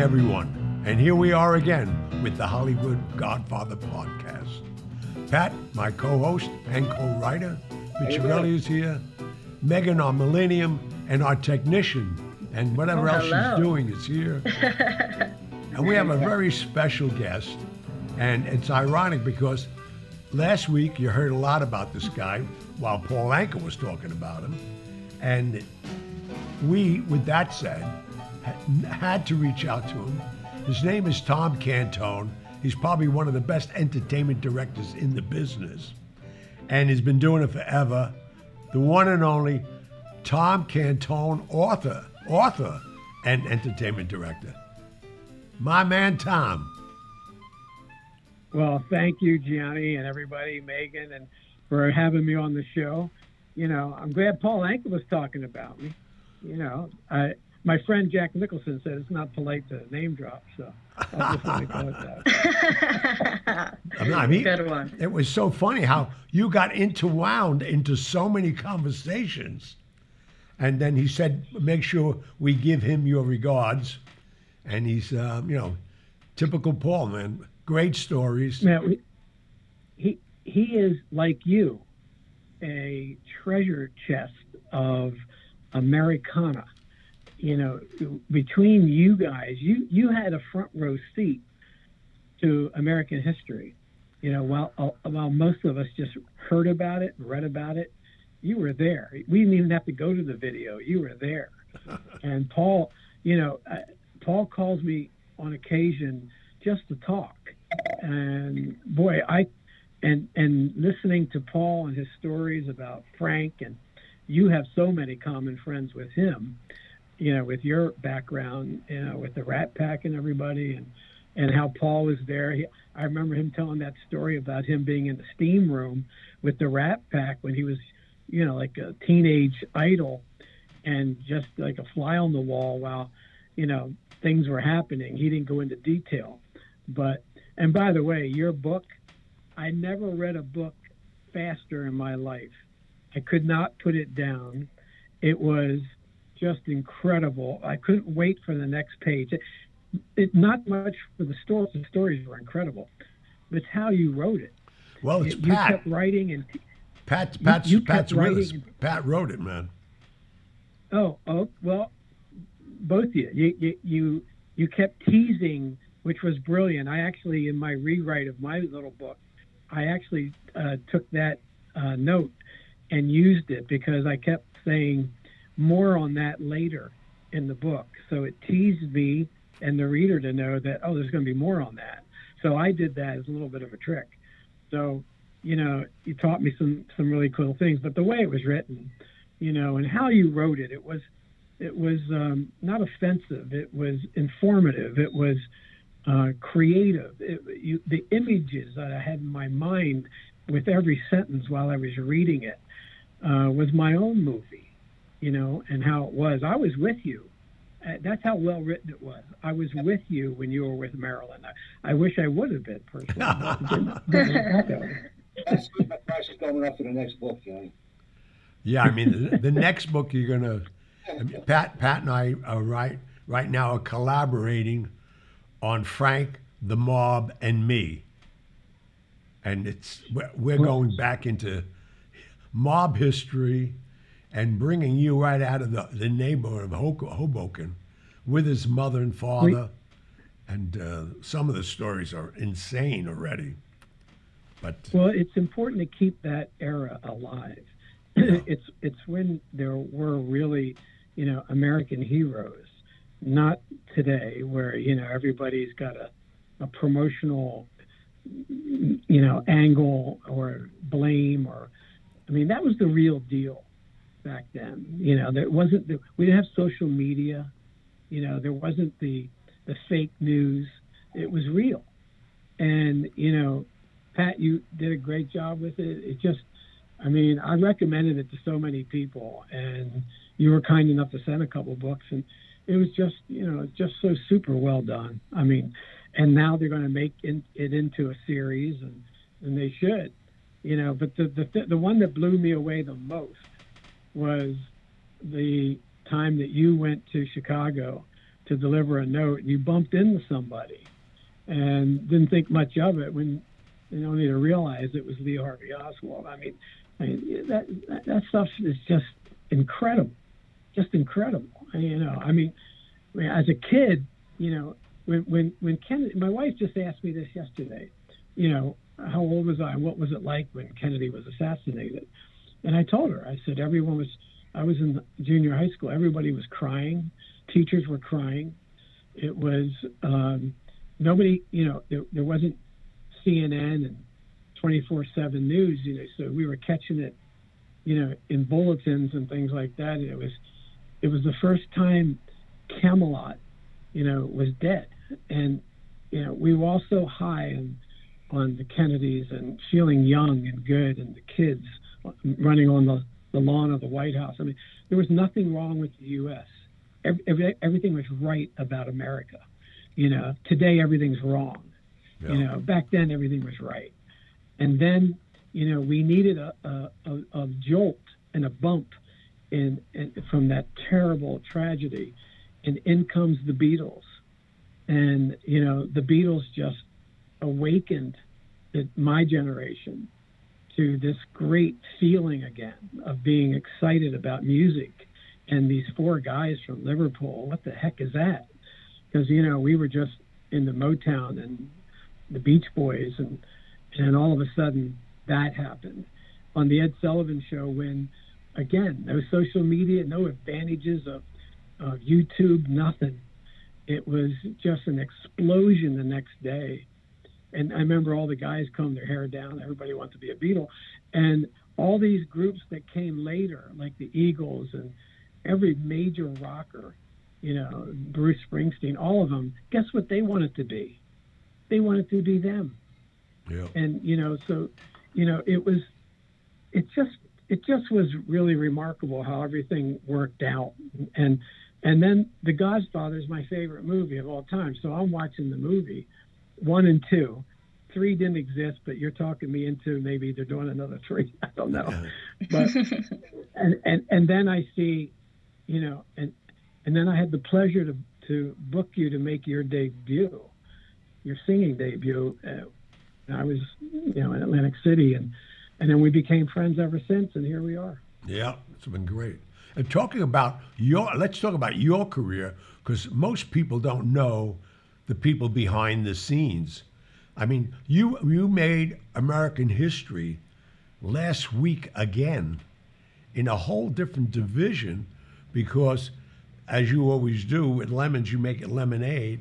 everyone. And here we are again with the Hollywood Godfather podcast. Pat, my co host and co writer, Picciarelli is here. Megan, our millennium, and our technician, and whatever Oh, else hello. she's doing is here. and we have a very special guest. And it's ironic because last week you heard a lot about this guy while Paul Anka was talking about him. And we, with that said, had to reach out to him. His name is Tom Cantone. He's probably one of the best entertainment directors in the business. And he's been doing it forever. The one and only Tom Cantone, author, author, and entertainment director. My man Tom. Well, thank you, Gianni, and everybody, Megan, and for having me on the show. You know, I'm glad Paul Anka was talking about me. You know, I, my friend Jack Nicholson said it's not polite to name drop, so I'll just let it go at that. I mean, Good one. It was so funny how you got interwound into so many conversations. And then he said, make sure we give him your regards. And he's, um, you know, typical Paul, man. Great stories. Now, he he is like you, a treasure chest of Americana. You know, between you guys, you you had a front row seat to American history. You know, while uh, while most of us just heard about it, read about it, you were there. We didn't even have to go to the video. You were there. and Paul, you know, uh, Paul calls me on occasion just to talk. And boy, I and and listening to Paul and his stories about Frank and you have so many common friends with him, you know, with your background, you know, with the Rat Pack and everybody and and how Paul was there. He, I remember him telling that story about him being in the steam room with the Rat Pack when he was, you know, like a teenage idol and just like a fly on the wall while, you know, things were happening. He didn't go into detail. But and by the way, your book, I never read a book faster in my life. I could not put it down. It was just incredible. I couldn't wait for the next page. It, it not much for the stories. The stories were incredible, but it's how you wrote it. Well, it's you, you Pat. kept writing and Pat, Pat's, you kept Pat's with us. writing- Pat wrote it, man. Oh, oh, well, both of you. You, you, you, you kept teasing, which was brilliant. I actually, in my rewrite of my little book, I actually uh, took that uh, note and used it because I kept saying more on that later in the book. So it teased me and the reader to know that, oh, there's going to be more on that. So I did that as a little bit of a trick. So, you know, you taught me some, some really cool things, but the way it was written, you know, and how you wrote it. It was, it was um, not offensive. It was informative. It was uh, creative. It, you, the images that I had in my mind with every sentence while I was reading it uh, was my own movie, you know, and how it was. I was with you. Uh, that's how well written it was. I was with you when you were with Marilyn. I, I wish I would have been personally. but it didn't- didn't work out that way. That's. My price is going up for the next book, Johnny. Yeah, I mean, the, the next book you're gonna, I mean, Pat, Pat and I are right right now are collaborating on Frank, the Mob, and me, and it's we're, we're going back into mob history and bringing you right out of the, the neighborhood of Hoboken with his mother and father, and uh, some of the stories are insane already. But Well, it's important to keep that era alive. it's it's when there were really, you know, American heroes, not today where you know everybody's got a, a promotional, you know, angle or blame or, I mean, that was the real deal back then. You know, there wasn't the, we didn't have social media, you know, there wasn't the the fake news. It was real, and you know, Pat, you did a great job with it. It just, I mean, I recommended it to so many people, and you were kind enough to send a couple books, and it was just, you know, just so super well done. I mean, and now they're going to make in, it into a series, and and they should, you know. But the the the one that blew me away the most was the time that you went to Chicago to deliver a note, and you bumped into somebody, and didn't think much of it when you only to realize it was Lee Harvey Oswald. I mean, I mean that, that that stuff is just incredible, just incredible. I, You know, I mean, as a kid, you know, when when when Kennedy, my wife just asked me this yesterday. You know, how old was I? What was it like when Kennedy was assassinated? And I told her, I said, everyone was. I was in junior high school. Everybody was crying. Teachers were crying. It was um, nobody. You know, there, there wasn't CNN and 24/7 news. You know, so we were catching it. You know, in bulletins and things like that. And it was, it was the first time Camelot, you know, was dead, and you know, we were all so high on on the Kennedys and feeling young and good, and the kids running on the, the lawn of the White House. I mean, there was nothing wrong with the U.S. Every, every, everything was right about America. You know, today everything's wrong. Yeah. You know, back then everything was right. And then, you know, we needed a, a, a, a jolt and a bump in, in, from that terrible tragedy. And in comes the Beatles. And, you know, the Beatles just awakened my generation to this great feeling again of being excited about music. And these four guys from Liverpool, what the heck is that? Because you know we were just in the Motown and the Beach Boys, and and all of a sudden that happened on the Ed Sullivan Show when again no social media, no advantages of, of YouTube, nothing. It was just an explosion the next day and I remember all the guys comb their hair down. Everybody wanted to be a Beatle, and all these groups that came later, like the Eagles and every major rocker, you know, Bruce Springsteen, all of them. Guess what they wanted to be? They wanted to be them. Yeah. And you know, so you know, it was, it just, it just was really remarkable how everything worked out. And and then The Godfather is my favorite movie of all time. So I'm watching the movie one and two. Three didn't exist, but you're talking me into maybe they're doing another three. I don't know. But and, and and then I see, you know, and and then I had the pleasure to to book you to make your debut, your singing debut. Uh, I was, you know, in Atlantic City, and and then we became friends ever since, and here we are. Yeah, it's been great. And talking about your, let's talk about your career because most people don't know the people behind the scenes. I mean, you you made American history last week again in a whole different division because as you always do with lemons you make it lemonade.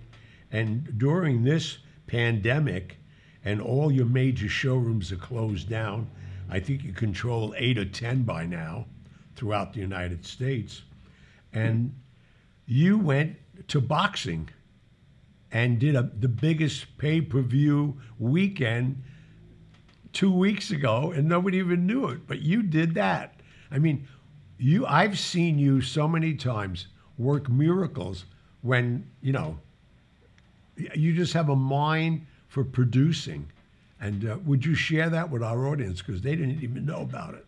And during this pandemic and all your major showrooms are closed down i think you control 8 or 10 by now throughout the united states. And you went to boxing and did a, the biggest pay per view weekend two weeks ago, and nobody even knew it. But you did that. I mean, you. I've seen you so many times work miracles when you know. You just have a mind for producing, and uh, would you share that with our audience because they didn't even know about it?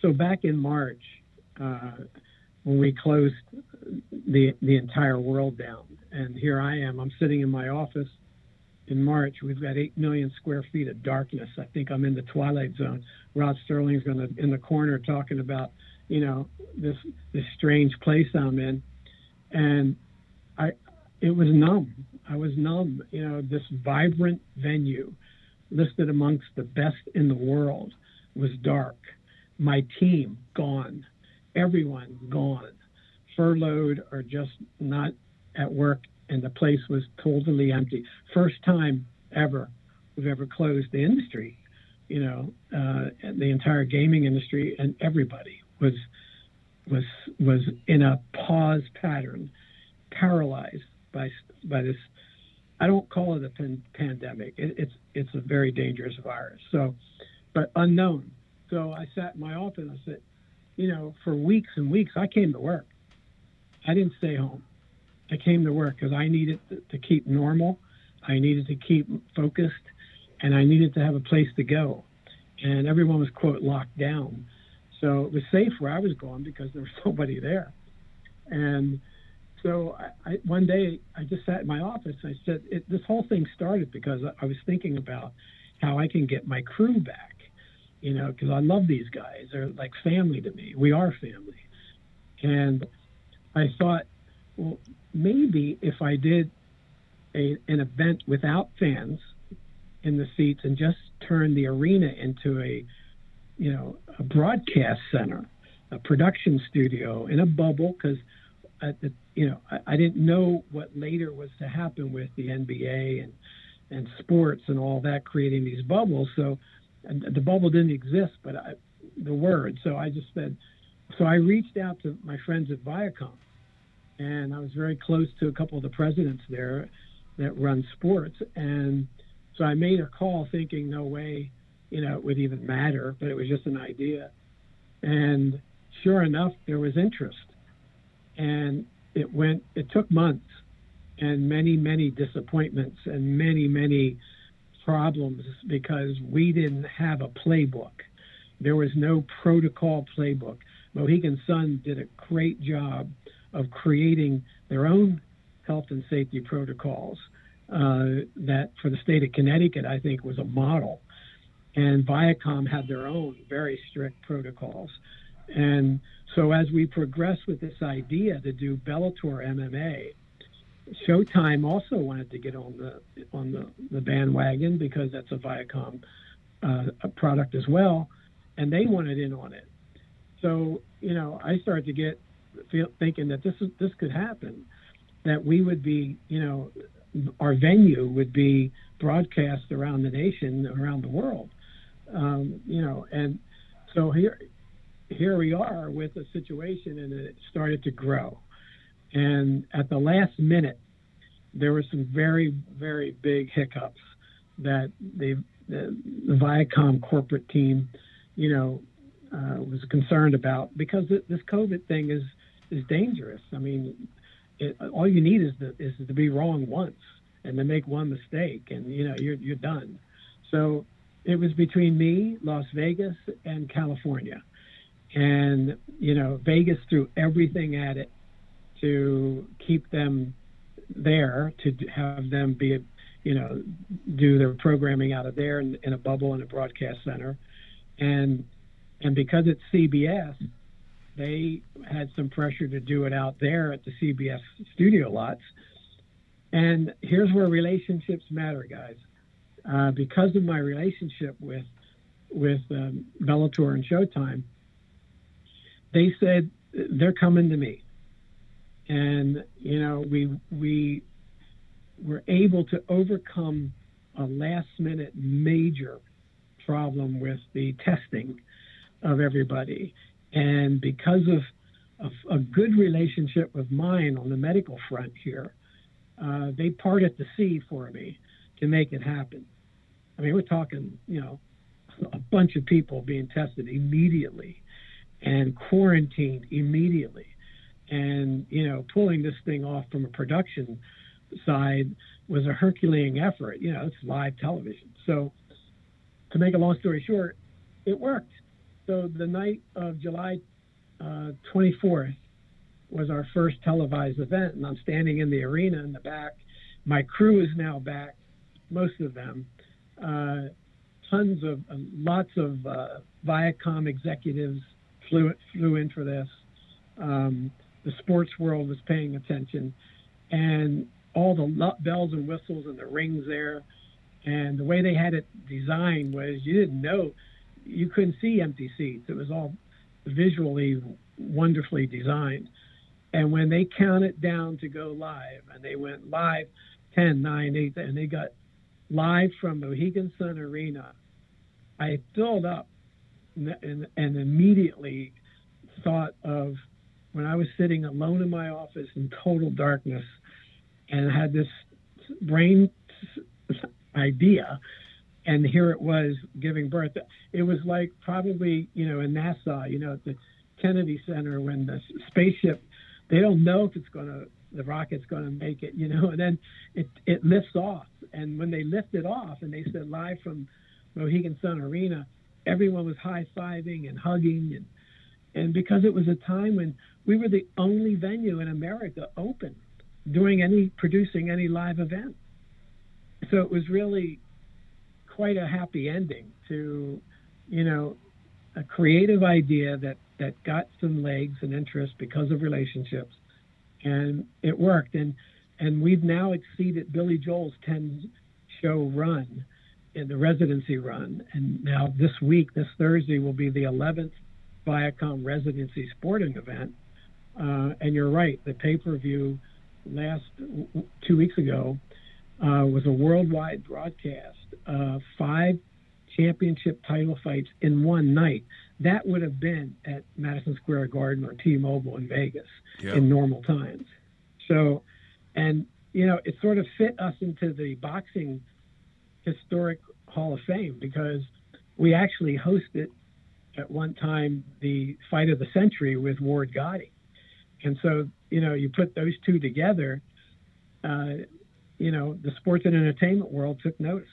So back in March, uh, when we closed the the entire world down, and here I am. I'm sitting in my office in March. We've got eight million square feet of darkness. I think I'm in the twilight zone. Rod Serling's going to in the corner talking about, you know, this this strange place I'm in, and I, it was numb. I was numb. You know, this vibrant venue, listed amongst the best in the world, was dark. My team gone, everyone gone, furloughed or just not at work, and the place was totally empty. First time ever we've ever closed the industry, you know, uh, the entire gaming industry, and everybody was was was in a pause pattern, paralyzed by by this. I don't call it a pan- pandemic. It, it's it's a very dangerous virus. So, but unknown. So I sat in my office I said, you know, for weeks and weeks I came to work. I didn't stay home. I came to work because I needed to keep normal, I needed to keep focused, and I needed to have a place to go. And everyone was quote locked down, so it was safe where I was going because there was nobody there. And so I, I, one day I just sat in my office. I said, it, this whole thing started because I was thinking about how I can get my crew back, you know, because I love these guys. They're like family to me. We are family. And I thought, well, maybe if I did a, an event without fans in the seats and just turned the arena into a, you know, a broadcast center, a production studio in a bubble, because you know, I, I, didn't know what later was to happen with the NBA and and sports and all that, creating these bubbles. So the bubble didn't exist, but I, the word. So I just said, so I reached out to my friends at Viacom, and I was very close to a couple of the presidents there that run sports, and so I made a call, thinking no way, you know, it would even matter, but it was just an idea, and sure enough, there was interest and it went. It took months and many many disappointments and many many problems because we didn't have a playbook. There was no protocol playbook. Mohegan Sun did a great job of creating their own health and safety protocols uh, that for the state of Connecticut, I think was a model. And Viacom had their own very strict protocols. And so as we progress with this idea to do Bellator MMA, Showtime also wanted to get on the on the, the bandwagon because that's a Viacom uh, a product as well, and they wanted in on it. So you know, I started to get feel, thinking that this is, this could happen, that we would be you know, our venue would be broadcast around the nation, around the world, um, you know, and so here here we are with a situation and it started to grow. And at the last minute, there were some very, very big hiccups that the, the Viacom corporate team, you know, uh, was concerned about because this COVID thing is is dangerous. I mean, it, all you need is to, is to be wrong once and to make one mistake, and you know you're you're done. So it was between me, Las Vegas, and California and you know Vegas threw everything at it to keep them there to have them be you know do their programming out of there in, in a bubble in a broadcast center and and because it's CBS they had some pressure to do it out there at the CBS studio lots. And here's where relationships matter guys. Uh, because of my relationship with with um, Bellator and Showtime they said they're coming to me. And, you know, we, we were able to overcome a last minute major problem with the testing of everybody. And because of, of a good relationship with mine on the medical front here, uh, they parted the sea for me to make it happen. I mean, we're talking, you know, a bunch of people being tested immediately and quarantined immediately. And, you know, pulling this thing off from a production side was a Herculean effort. You know, it's live television. So, to make a long story short, it worked. So, the night of July uh, 24th was our first televised event, and I'm standing in the arena in the back. My crew is now back, most of them. Uh, tons of, uh, lots of uh, Viacom executives flew flew in for this. Um, the sports world was paying attention, and all the bells and whistles and the rings there, and the way they had it designed was you didn't know, you couldn't see empty seats. It was all visually wonderfully designed. And when they counted down to go live, and they went live 10, 9, 8, and they got live from Mohegan Sun Arena, I filled up and, and immediately thought of when I was sitting alone in my office in total darkness and had this brain idea and here it was giving birth it was like probably you know in nasa you know at the kennedy center when the spaceship they don't know if it's going to the rocket's going to make it you know and then it it lifts off and when they lift it off and they said live from mohegan sun arena everyone was high fiving and hugging and and because it was a time when we were the only venue in America open doing any producing any live event. So it was really quite a happy ending to, you know, a creative idea that that got some legs and interest because of relationships, and it worked. And and we've now exceeded Billy Joel's 10 show run in the residency run. And now this week, this Thursday, will be the 11th Viacom residency sporting event. Uh, and you're right, the pay per view last two weeks ago uh, was a worldwide broadcast, uh, five championship title fights in one night. That would have been at Madison Square Garden or T-Mobile in Vegas yeah. in normal times. So, and you know, it sort of fit us into the boxing historic Hall of Fame because we actually hosted at one time the fight of the century with Ward Gatti, And so, you know, you put those two together, uh, you know, the sports and entertainment world took notice.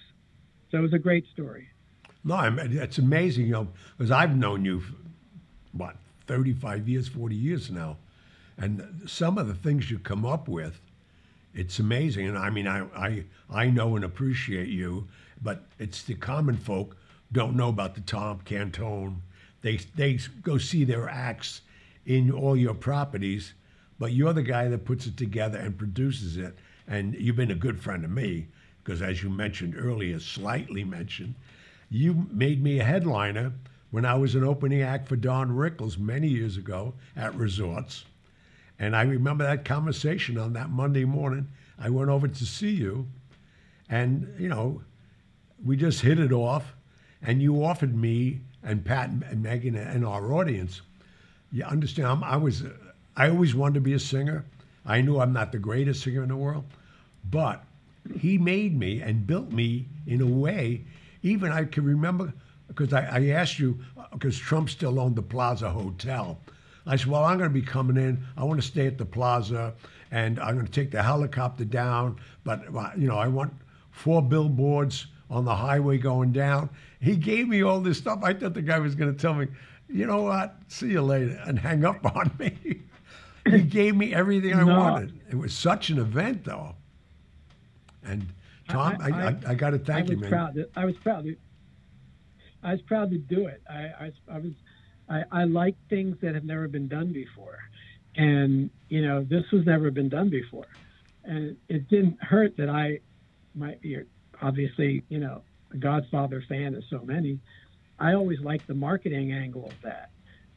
So it was a great story. No, I mean, it's amazing, you know, because I've known you, for, what, 35 years, 40 years now. And some of the things you come up with, it's amazing. And I mean, I, I, I know and appreciate you, but it's the common folk don't know about the Tom Cantone. They, they go see their acts in all your properties, but you're the guy that puts it together and produces it. And you've been a good friend of me because, as you mentioned earlier, slightly mentioned, you made me a headliner when I was an opening act for Don Rickles many years ago at resorts. And I remember that conversation on that Monday morning. I went over to see you, and, you know, we just hit it off. And you offered me and Pat and Megan and our audience you understand? I'm, i was, I always wanted to be a singer. I knew I'm not the greatest singer in the world, but he made me and built me in a way. Even I can remember because I, I asked you uh, because Trump still owned the Plaza Hotel. I said, "Well, I'm going to be coming in. I want to stay at the Plaza, and I'm going to take the helicopter down. But uh, you know, I want four billboards on the highway going down." He gave me all this stuff. I thought the guy was going to tell me, you know what? See you later, and hang up on me. he gave me everything I no. wanted. It was such an event, though. And Tom, I, I, I, I got to thank you, man. Proud to, I was proud. To, I was proud to do it. I, I, was. I, I like things that have never been done before, and you know this was never been done before, and it didn't hurt that I might be obviously you know a Godfather fan of so many, I always liked the marketing angle of that.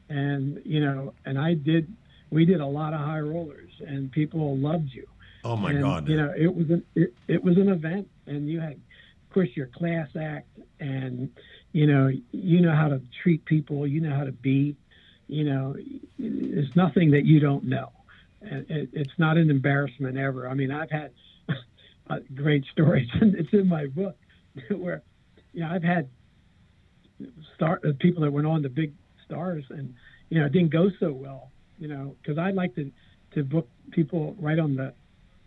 And, you know, and I did, we did a lot of high rollers and people loved you. Oh my and, God. You know, it was an, it, it was an event and you had, of course, your class act and, you know, you know how to treat people, you know how to be, you know, there's nothing that you don't know. And it, it's not an embarrassment ever. I mean, I've had great stories, and it's in my book where, you know, I've had star uh, people that went on to big stars, and you know it didn't go so well. You know, because I'd like to to book people right on the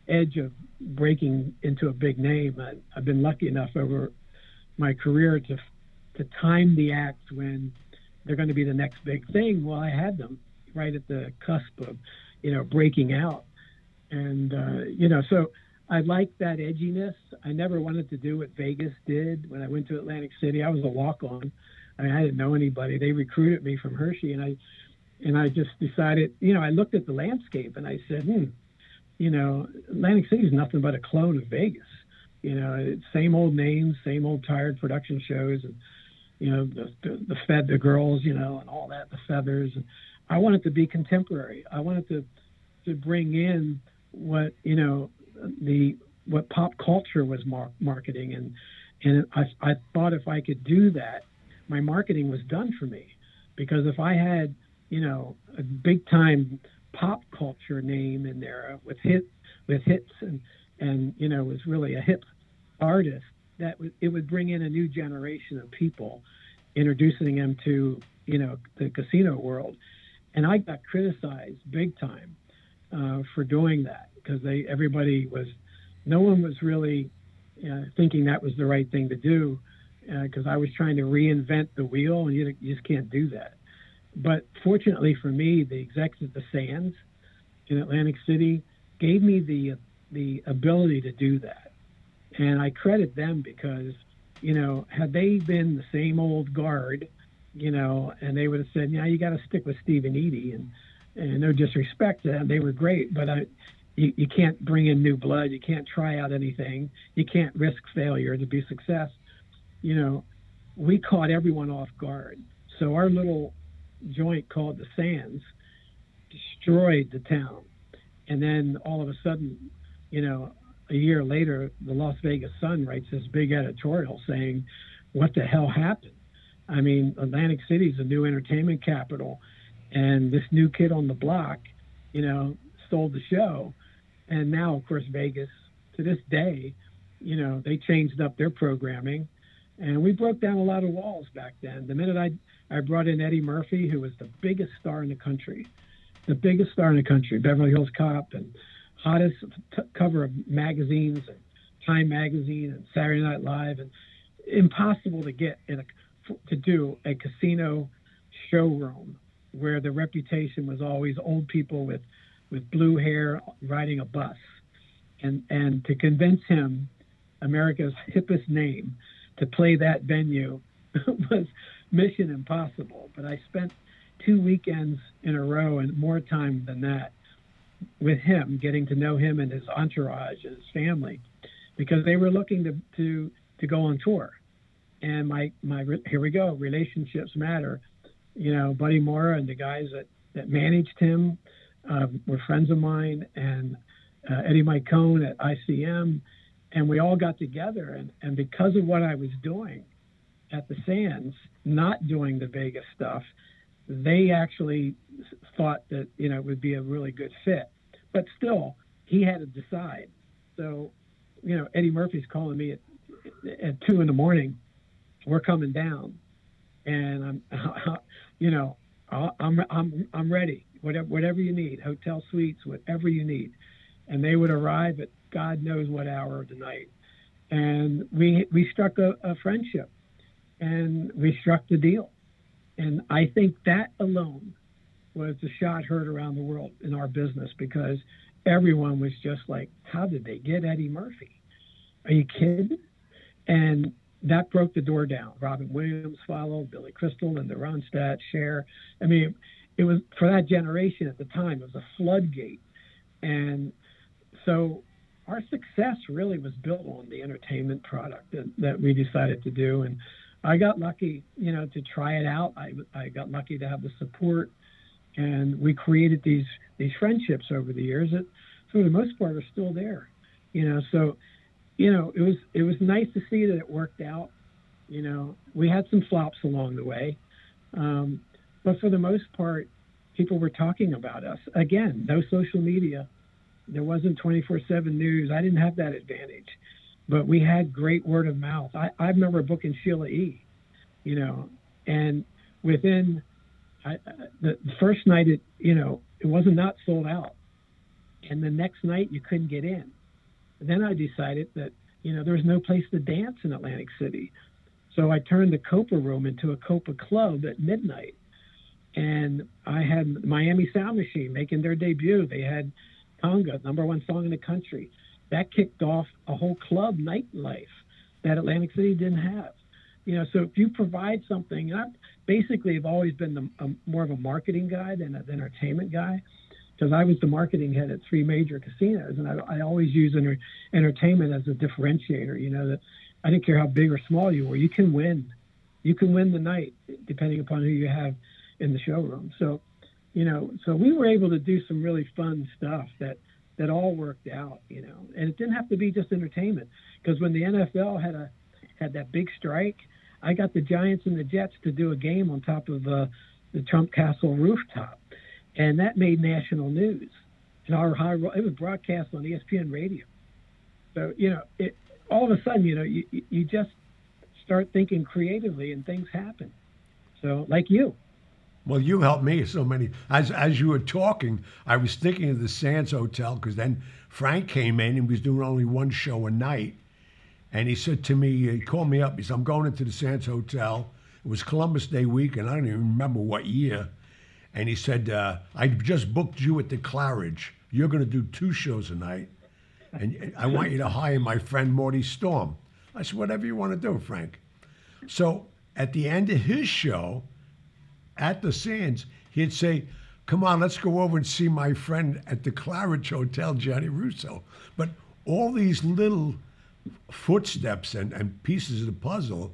edge of breaking into a big name. I, I've been lucky enough over my career to to time the act when they're going to be the next big thing. Well, I had them right at the cusp of, you know, breaking out, and uh, you know, so I like that edginess. I never wanted to do what Vegas did when I went to Atlantic City. I was a walk-on. I, mean, I didn't know anybody. They recruited me from Hershey, and I and I just decided, you know, I looked at the landscape and I said, hmm, you know, Atlantic City is nothing but a clone of Vegas. You know, same old names, same old tired production shows, and you know, the the, the Fed, the girls, you know, and all that, the feathers. And I wanted to be contemporary. I wanted to to bring in what you know the what pop culture was mar- marketing, and and I, I thought if I could do that, my marketing was done for me, because if I had you know a big time pop culture name in there with hit with hits and and you know was really a hip artist that w- it would bring in a new generation of people introducing them to you know the casino world and i got criticized big time uh, for doing that because they everybody was no one was really uh, thinking that was the right thing to do because uh, I was trying to reinvent the wheel and you, you just can't do that. But fortunately for me, the execs at the Sands in Atlantic City gave me the the ability to do that, and I credit them because you know had they been the same old guard, you know, and they would have said, yeah, you got to stick with and Edie, and and no disrespect to them, they were great, but I. You, you can't bring in new blood. You can't try out anything. You can't risk failure to be success. You know, we caught everyone off guard. So our little joint called the Sands destroyed the town. And then all of a sudden, you know, a year later, the Las Vegas Sun writes this big editorial saying, What the hell happened? I mean, Atlantic City is a new entertainment capital, and this new kid on the block, you know, stole the show. And now, of course, Vegas, to this day, you know, they changed up their programming, and we broke down a lot of walls back then. The minute I I brought in Eddie Murphy, who was the biggest star in the country, the biggest star in the country, Beverly Hills Cop, and hottest t- cover of magazines and Time Magazine and Saturday Night Live, and impossible to get in a, to do a casino showroom where the reputation was always old people with with blue hair riding a bus, and and to convince him, America's hippest name, to play that venue was mission impossible. But I spent two weekends in a row and more time than that with him, getting to know him and his entourage and his family, because they were looking to to to go on tour. And my my here we go, relationships matter. You know, Buddy Morra and the guys that that managed him uh, were friends of mine, and uh, Eddie Mike Cohn at ICM, and we all got together. And and because of what I was doing at the Sands, not doing the Vegas stuff, they actually thought that you know it would be a really good fit. But still, he had to decide. So, you know, Eddie Murphy's calling me at at two in the morning. We're coming down, and I'm, you know, I'm I'm I'm ready. Whatever whatever you need, hotel suites, whatever you need, and they would arrive at God knows what hour of the night, and we we struck a, a friendship and we struck the deal. And I think that alone was the shot heard around the world in our business because everyone was just like, how did they get Eddie Murphy? Are you kidding? And that broke the door down. Robin Williams followed, Billy Crystal, and the Ronstadt, Cher. I mean, it was for that generation at the time, it was a floodgate. And so our success really was built on the entertainment product that, that we decided to do. And I got lucky, you know, to try it out. I, I got lucky to have the support, and we created these these friendships over the years that, for the most part, are still there. You know, so you know, it was it was nice to see that it worked out. You know, we had some flops along the way, um, but for the most part, people were talking about us. Again, no social media. There wasn't 24/7 news. I didn't have that advantage but we had great word of mouth. I, I remember booking Sheila E. You know, and within I, the, the first night, it you know it wasn't not sold out, and the next night you couldn't get in. Then I decided that you know there was no place to dance in Atlantic City, so I turned the Copa Room into a Copa Club at midnight, and I had Miami Sound Machine making their debut. They had Conga, number one song in the country that kicked off a whole club nightlife that Atlantic City didn't have. You know, so if you provide something, and I basically have always been the, more of a marketing guy than an entertainment guy, because I was the marketing head at three major casinos, and I, I always use enter, entertainment as a differentiator. You know that I didn't care how big or small you were, you can win, you can win the night depending upon who you have in the showroom. So, you know, so we were able to do some really fun stuff that that all worked out, you know. And it didn't have to be just entertainment because when the NFL had a had that big strike, I got the Giants and the Jets to do a game on top of uh, the Trump Castle rooftop, and that made national news. And our high it was broadcast on ESPN radio. So you know, it all of a sudden, you know, you you just start thinking creatively and things happen. So like you. Well, you helped me so many. As as you were talking, I was thinking of the Sands Hotel because then Frank came in and was doing only one show a night, and he said to me, he called me up. He said, "I'm going into the Sands Hotel." It was Columbus Day week, and I don't even remember what year. and he said, uh, "I just booked you at the Claridge. You're going to do two shows a night, and I want you to hire my friend Morty Storm." I said, "Whatever you want to do, Frank." So at the end of his show, at the Sands, he'd say, "Come on, let's go over and see my friend at the Claridge Hotel, Johnny Russo." But all these little footsteps and, and pieces of the puzzle,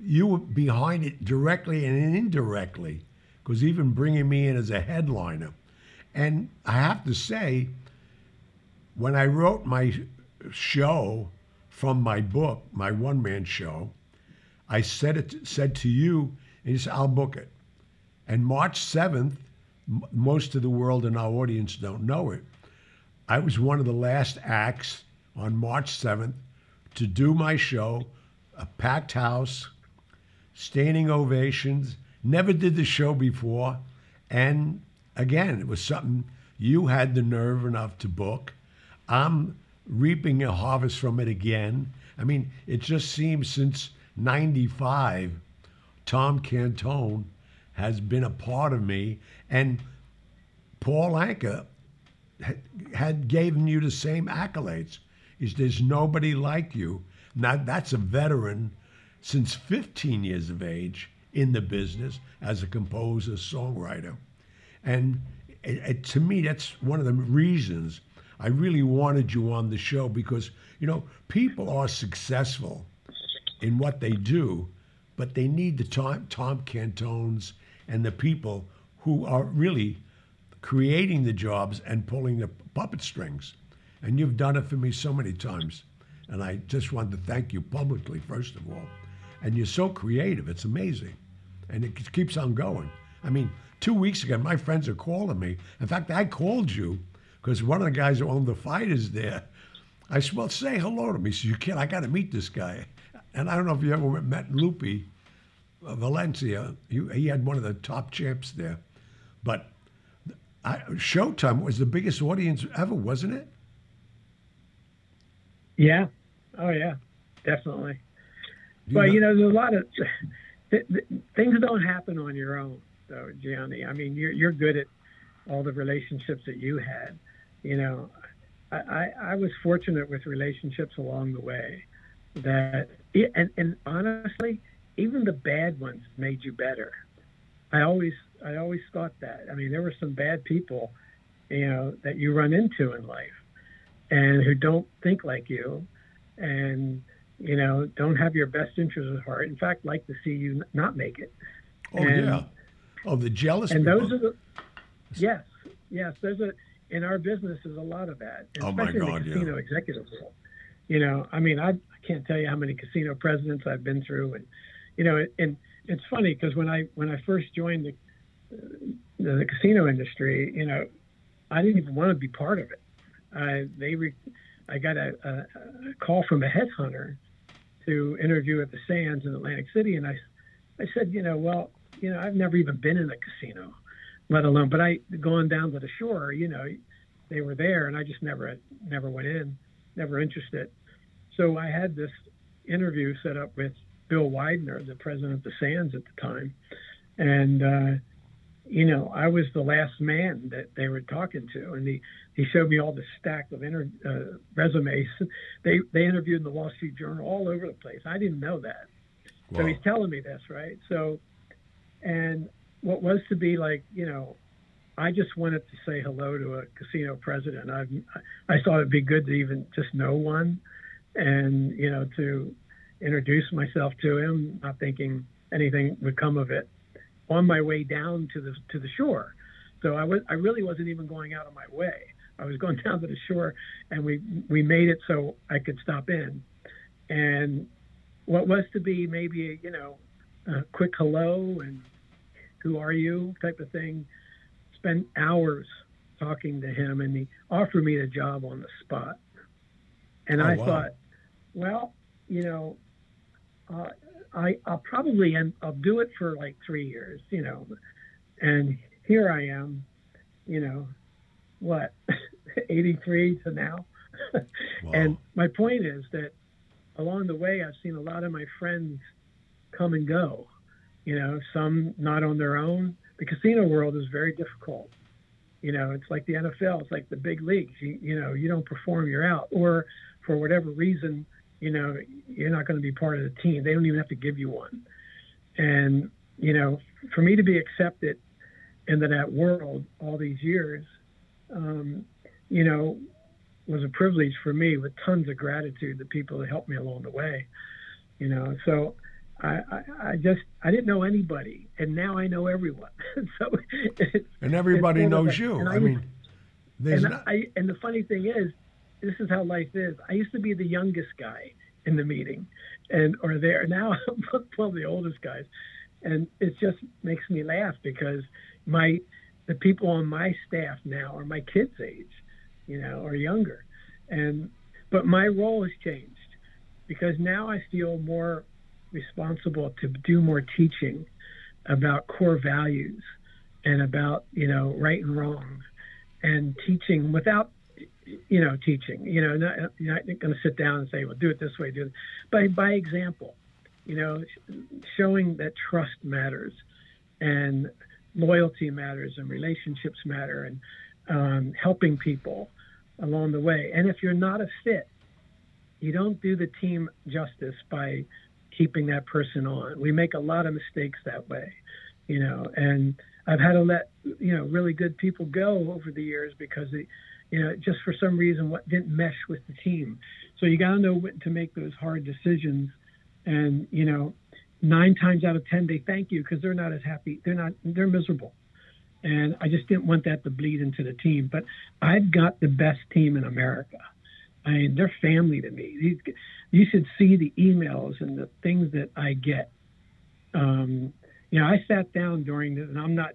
you were behind it directly and indirectly, because even bringing me in as a headliner. And I have to say, when I wrote my show from my book, my one man show, I said it said to you, and you said, I'll book it. And March 7th, m- most of the world in our audience don't know it. I was one of the last acts on March 7th to do my show, a packed house, standing ovations. Never did the show before. And again, it was something you had the nerve enough to book. I'm reaping a harvest from it again. I mean, it just seems since 95, Tom Cantone has been a part of me. And Paul Anka had, had given you the same accolades. Is there's nobody like you. Now that's a veteran since 15 years of age in the business as a composer, songwriter. And it, it, to me, that's one of the reasons I really wanted you on the show because, you know, people are successful in what they do, but they need the Tom, Tom Cantones and the people who are really creating the jobs and pulling the puppet strings. And you've done it for me so many times. And I just want to thank you publicly, first of all. And you're so creative, it's amazing. And it keeps on going. I mean, two weeks ago, my friends are calling me. In fact, I called you because one of the guys who owned the fighters there. I said, well, say hello to me. He said, you can't, I got to meet this guy. And I don't know if you ever met uh, Valencia. He, he had one of the top champs there. But I, Showtime was the biggest audience ever, wasn't it? Yeah. Oh, yeah. Definitely. You but know- you know, there's a lot of th- th- things don't happen on your own, though, Gianni. I mean, you're you're good at all the relationships that you had. You know, I, I, I was fortunate with relationships along the way. That and and honestly, even the bad ones made you better. I always I always thought that. I mean, there were some bad people, you know, that you run into in life, and who don't think like you, and you know, don't have your best interests at heart. In fact, like to see you not make it. Oh, and- yeah. Oh, the jealous And people. those are the yes, yes. There's a in our business is a lot of that, Oh, my especially God, in the yeah. casino executive role. You know, I mean, I, I can't tell you how many casino presidents I've been through, and you know, and it's funny because when I when I first joined the, the the casino industry, you know, I didn't even want to be part of it. I they re, I got a, a, a call from a headhunter to interview at the Sands in Atlantic City, and I I said, you know, well, you know, I've never even been in a casino, let alone, but I gone down to the shore, you know, they were there, and I just never never went in, never interested. So I had this interview set up with Bill Widener, the president of the Sands at the time, and uh, you know, I was the last man that they were talking to, and he he showed me all the stack of inter, uh, resumes. They they interviewed in the Wall Street Journal all over the place. I didn't know that. So he's telling me this, right? So, and what was to be like, you know, I just wanted to say hello to a casino president. I I thought it'd be good to even just know one, and you know, to introduce myself to him, not thinking anything would come of it. On my way down to the to the shore, so I was I really wasn't even going out of my way. I was going down to the shore, and we we made it so I could stop in, and what was to be maybe you know a quick hello and who are you type of thing spent hours talking to him and he offered me the job on the spot and Oh, i wow. thought well you know uh, I, I'll probably end, I'll do it for like three years, you know, and here I am, you know, what, 83 to now. Wow. And my point is that along the way, I've seen a lot of my friends come and go. You know, some not on their own the casino world is very difficult. You know, it's like the NFL, it's like the big leagues. You, you know, you don't perform, you're out. Or for whatever reason, you know, you're not going to be part of the team. They don't even have to give you one. And, you know, for me to be accepted into that world all these years, um, you know, was a privilege for me with tons of gratitude to people that helped me along the way. You know, so I, I, I just I didn't know anybody, and now I know everyone. so and everybody knows you. I, I, mean, and not... I and the funny thing is, this is how life is. I used to be the youngest guy in the meeting, and or there. Now I'm one of the oldest guys, and it just makes me laugh because my the people on my staff now are my kids' age, you know, or younger, and but my role has changed because now I feel more responsible to do more teaching about core values and about you know right and wrong and teaching without you know teaching you know not, you're not going to sit down and say well do it this way do it but by example you know showing that trust matters and loyalty matters and relationships matter and um, helping people along the way and if you're not a fit you don't do the team justice by keeping that person on. We make a lot of mistakes that way, you know, and I've had to let, you know, really good people go over the years because they, you know, just for some reason what didn't mesh with the team. So you got to know when to make those hard decisions. And, you know, nine times out of 10, they thank you because they're not as happy. They're not, they're miserable. And I just didn't want that to bleed into the team. But I've got the best team in America. I mean, they're family to me. You should see the emails and the things that I get. Um, you know, I sat down during this, and I'm not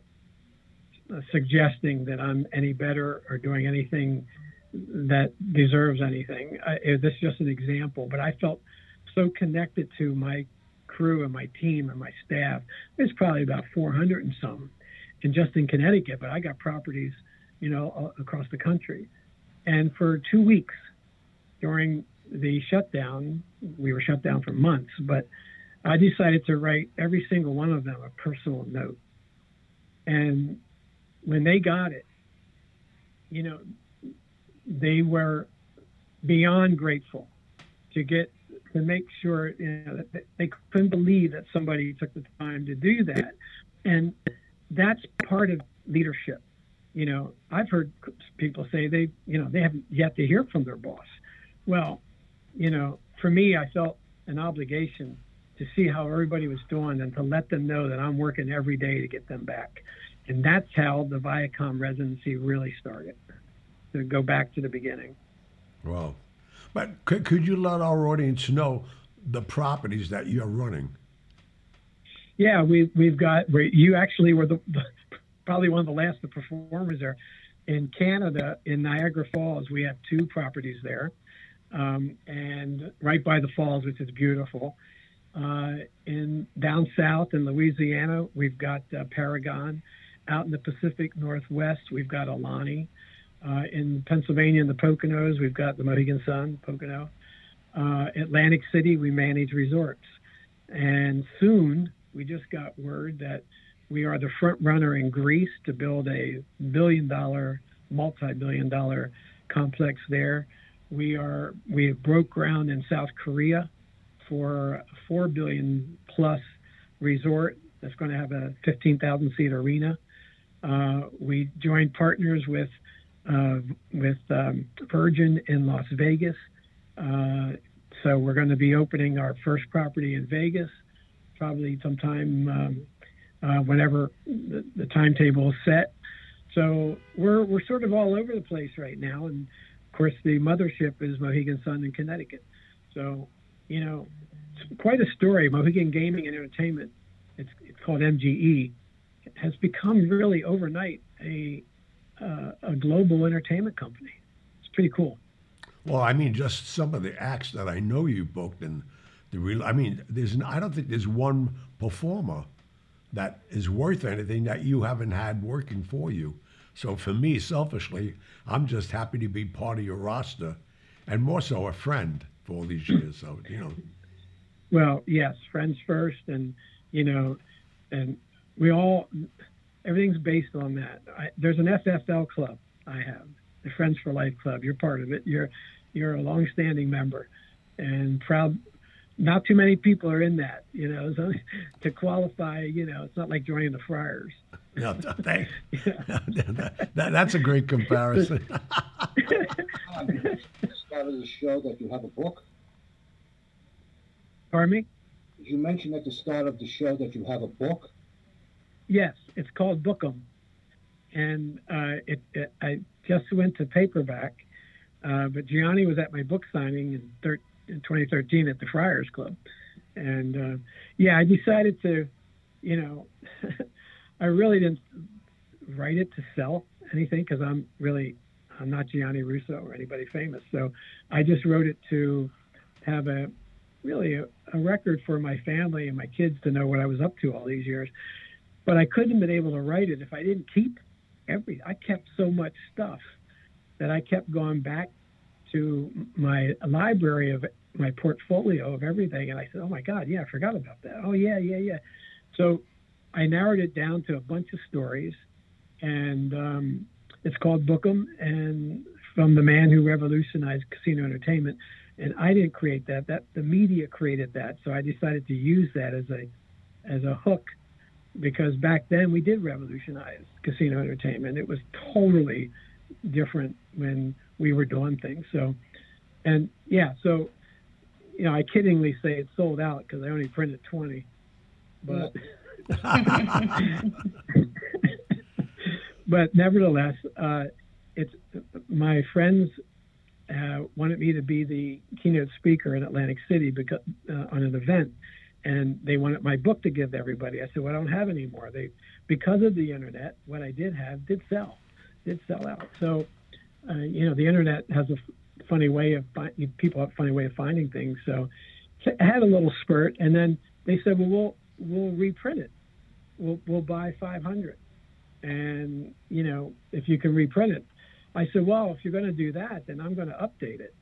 suggesting that I'm any better or doing anything that deserves anything. I, eh, this is just an example, but I felt so connected to my crew and my team and my staff. There's probably about 400 and some, and just in Connecticut, but I got properties, you know, across the country. And for two weeks, during the shutdown, we were shut down for months, but I decided to write every single one of them a personal note. And when they got it, you know, they were beyond grateful to get to make sure you know that they couldn't believe that somebody took the time to do that, and that's part of leadership. You know, I've heard people say they, you know, they haven't yet to hear from their boss. Well, you know, for me, I felt an obligation to see how everybody was doing and to let them know that I'm working every day to get them back. And that's how the Viacom residency really started, to go back to the beginning. Wow. But could, could you let our audience know the properties that you're running? Yeah, we, we've got, you actually were the, the, probably one of the last the performers there. In Canada, in Niagara Falls, we have two properties there um, and right by the falls, which is beautiful. Uh, in down south in Louisiana, we've got uh, Paragon. Out in the Pacific Northwest, we've got ilani. Uh, in Pennsylvania, in the Poconos, we've got the Mohegan Sun, Pocono. Uh, Atlantic City, we manage resorts. And soon, we just got word that we are the front runner in Greece to build a billion dollar, multi billion dollar complex there. We are we broke ground in South Korea for a four billion plus resort that's going to have a 15,000 seat arena. Uh, we joined partners with uh, with um, Virgin in Las Vegas. Uh, so we're going to be opening our first property in Vegas, probably sometime um, uh, whenever the, the, timetable is set. So we're we're sort of all over the place right now, and of course, the mothership is Mohegan Sun in Connecticut. So, you know, it's quite a story. Mohegan Gaming and Entertainment, it's, it's called MGE, has become really overnight a uh, a global entertainment company. It's pretty cool. Well, I mean, just some of the acts that I know you booked, and the real. I mean, there's. an, I don't think there's one performer that is worth anything that you haven't had working for you. So for me, selfishly, I'm just happy to be part of your roster, and more so a friend for all these years. So you know. Well, yes, friends first, and you know, and we all everything's based on that. I, there's an FFL club I have, the Friends for Life Club. You're part of it. You're you're a long-standing member, and proud. Not too many people are in that, you know. So to qualify, you know, it's not like joining the Friars. No, thanks. that, that, that's a great comparison. Start of the show that you have a book. Pardon me? Did you mention at the start of the show that you have a book? Yes, it's called Bookum, and uh, it, it, I just went to paperback. Uh, but Gianni was at my book signing in, thir- in 2013 at the Friars Club, and uh, yeah, I decided to, you know, I really didn't write it to sell anything because I'm really I'm not Gianni Russo or anybody famous, so I just wrote it to have a really a, a record for my family and my kids to know what I was up to all these years but I couldn't have been able to write it if I didn't keep every. I kept so much stuff that I kept going back to my library of my portfolio of everything, and I said, "Oh my God, yeah, I forgot about that. Oh yeah, yeah, yeah." So I narrowed it down to a bunch of stories, and um, it's called Bookum, and from the man who revolutionized casino entertainment. And I didn't create that; that the media created that. So I decided to use that as a as a hook because back then we did revolutionize casino entertainment. It was totally different when we were doing things. So, and yeah, so you know, I kiddingly say it's sold out because I only printed 20, but but nevertheless, uh, it's my friends uh, wanted me to be the keynote speaker in Atlantic City because uh, on an event and they wanted my book to give to everybody. I said, "Well, I don't have any more." They, because of the internet, what I did have did sell, did sell out. So, uh, you know, the internet has a f- funny way of people have a funny way of finding things. So, I had a little spurt, and then they said, "Well, we'll we'll reprint it. We'll we'll buy 500, and you know, if you can reprint it." I said, "Well, if you're going to do that, then I'm going to update it."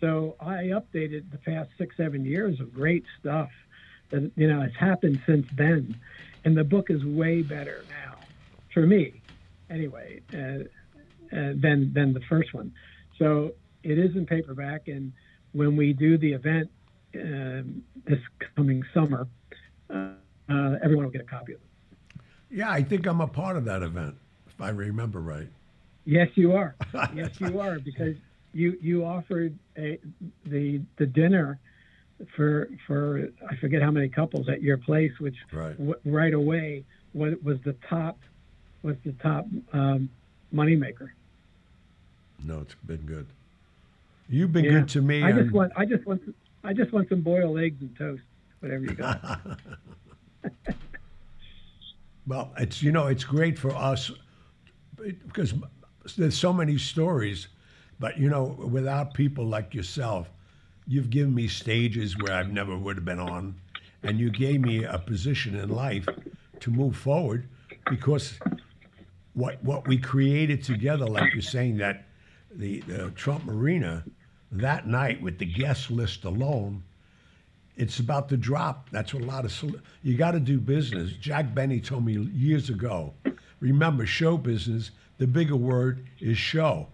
So I updated the past six, seven years of great stuff that you know it's happened since then, and the book is way better now, for me, anyway, uh, uh, than than the first one. So it is in paperback, and when we do the event um, this coming summer, uh, uh, everyone will get a copy of it. Yeah, I think I'm a part of that event, if I remember right. Yes, you are. yes, you are, because you you offered a, the the dinner for for I forget how many couples at your place, which right, w- right away was, was the top was the top um, moneymaker. No, it's been good. You've been Yeah. good to me. I just want I just want I just want some boiled eggs and toast, whatever you got. Well, it's you know it's great for us because there's so many stories, but you know without people like yourself, you've given me stages where I've never would have been on, and you gave me a position in life to move forward because what what we created together, like you're saying that the, the Trump Marina that night with the guest list alone it's about the drop. That's what a lot of you got to do business. Jack Benny told me years ago. Remember, show business. The bigger word is show.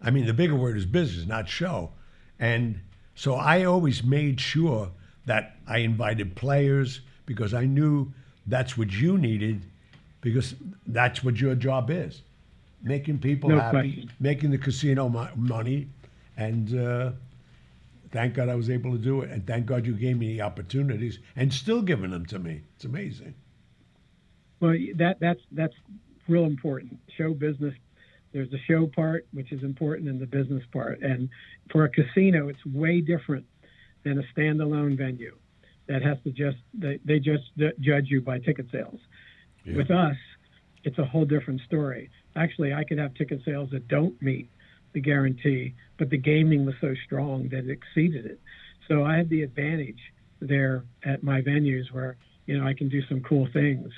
I mean, the bigger word is business, not show. And so I always made sure that I invited players because I knew that's what you needed because that's what your job is making people No happy, question. making the casino mo- money. And uh, thank God I was able to do it. And thank God you gave me the opportunities and still giving them to me. It's amazing. Well, that that's that's real important. Show business. There's the show part, which is important, and the business part. And for a casino, it's way different than a standalone venue that has to just they, they just judge you by ticket sales. Yeah. With us, it's a whole different story. Actually, I could have ticket sales that don't meet the guarantee, but the gaming was so strong that it exceeded it. So I have the advantage there at my venues where you know I can do some cool things.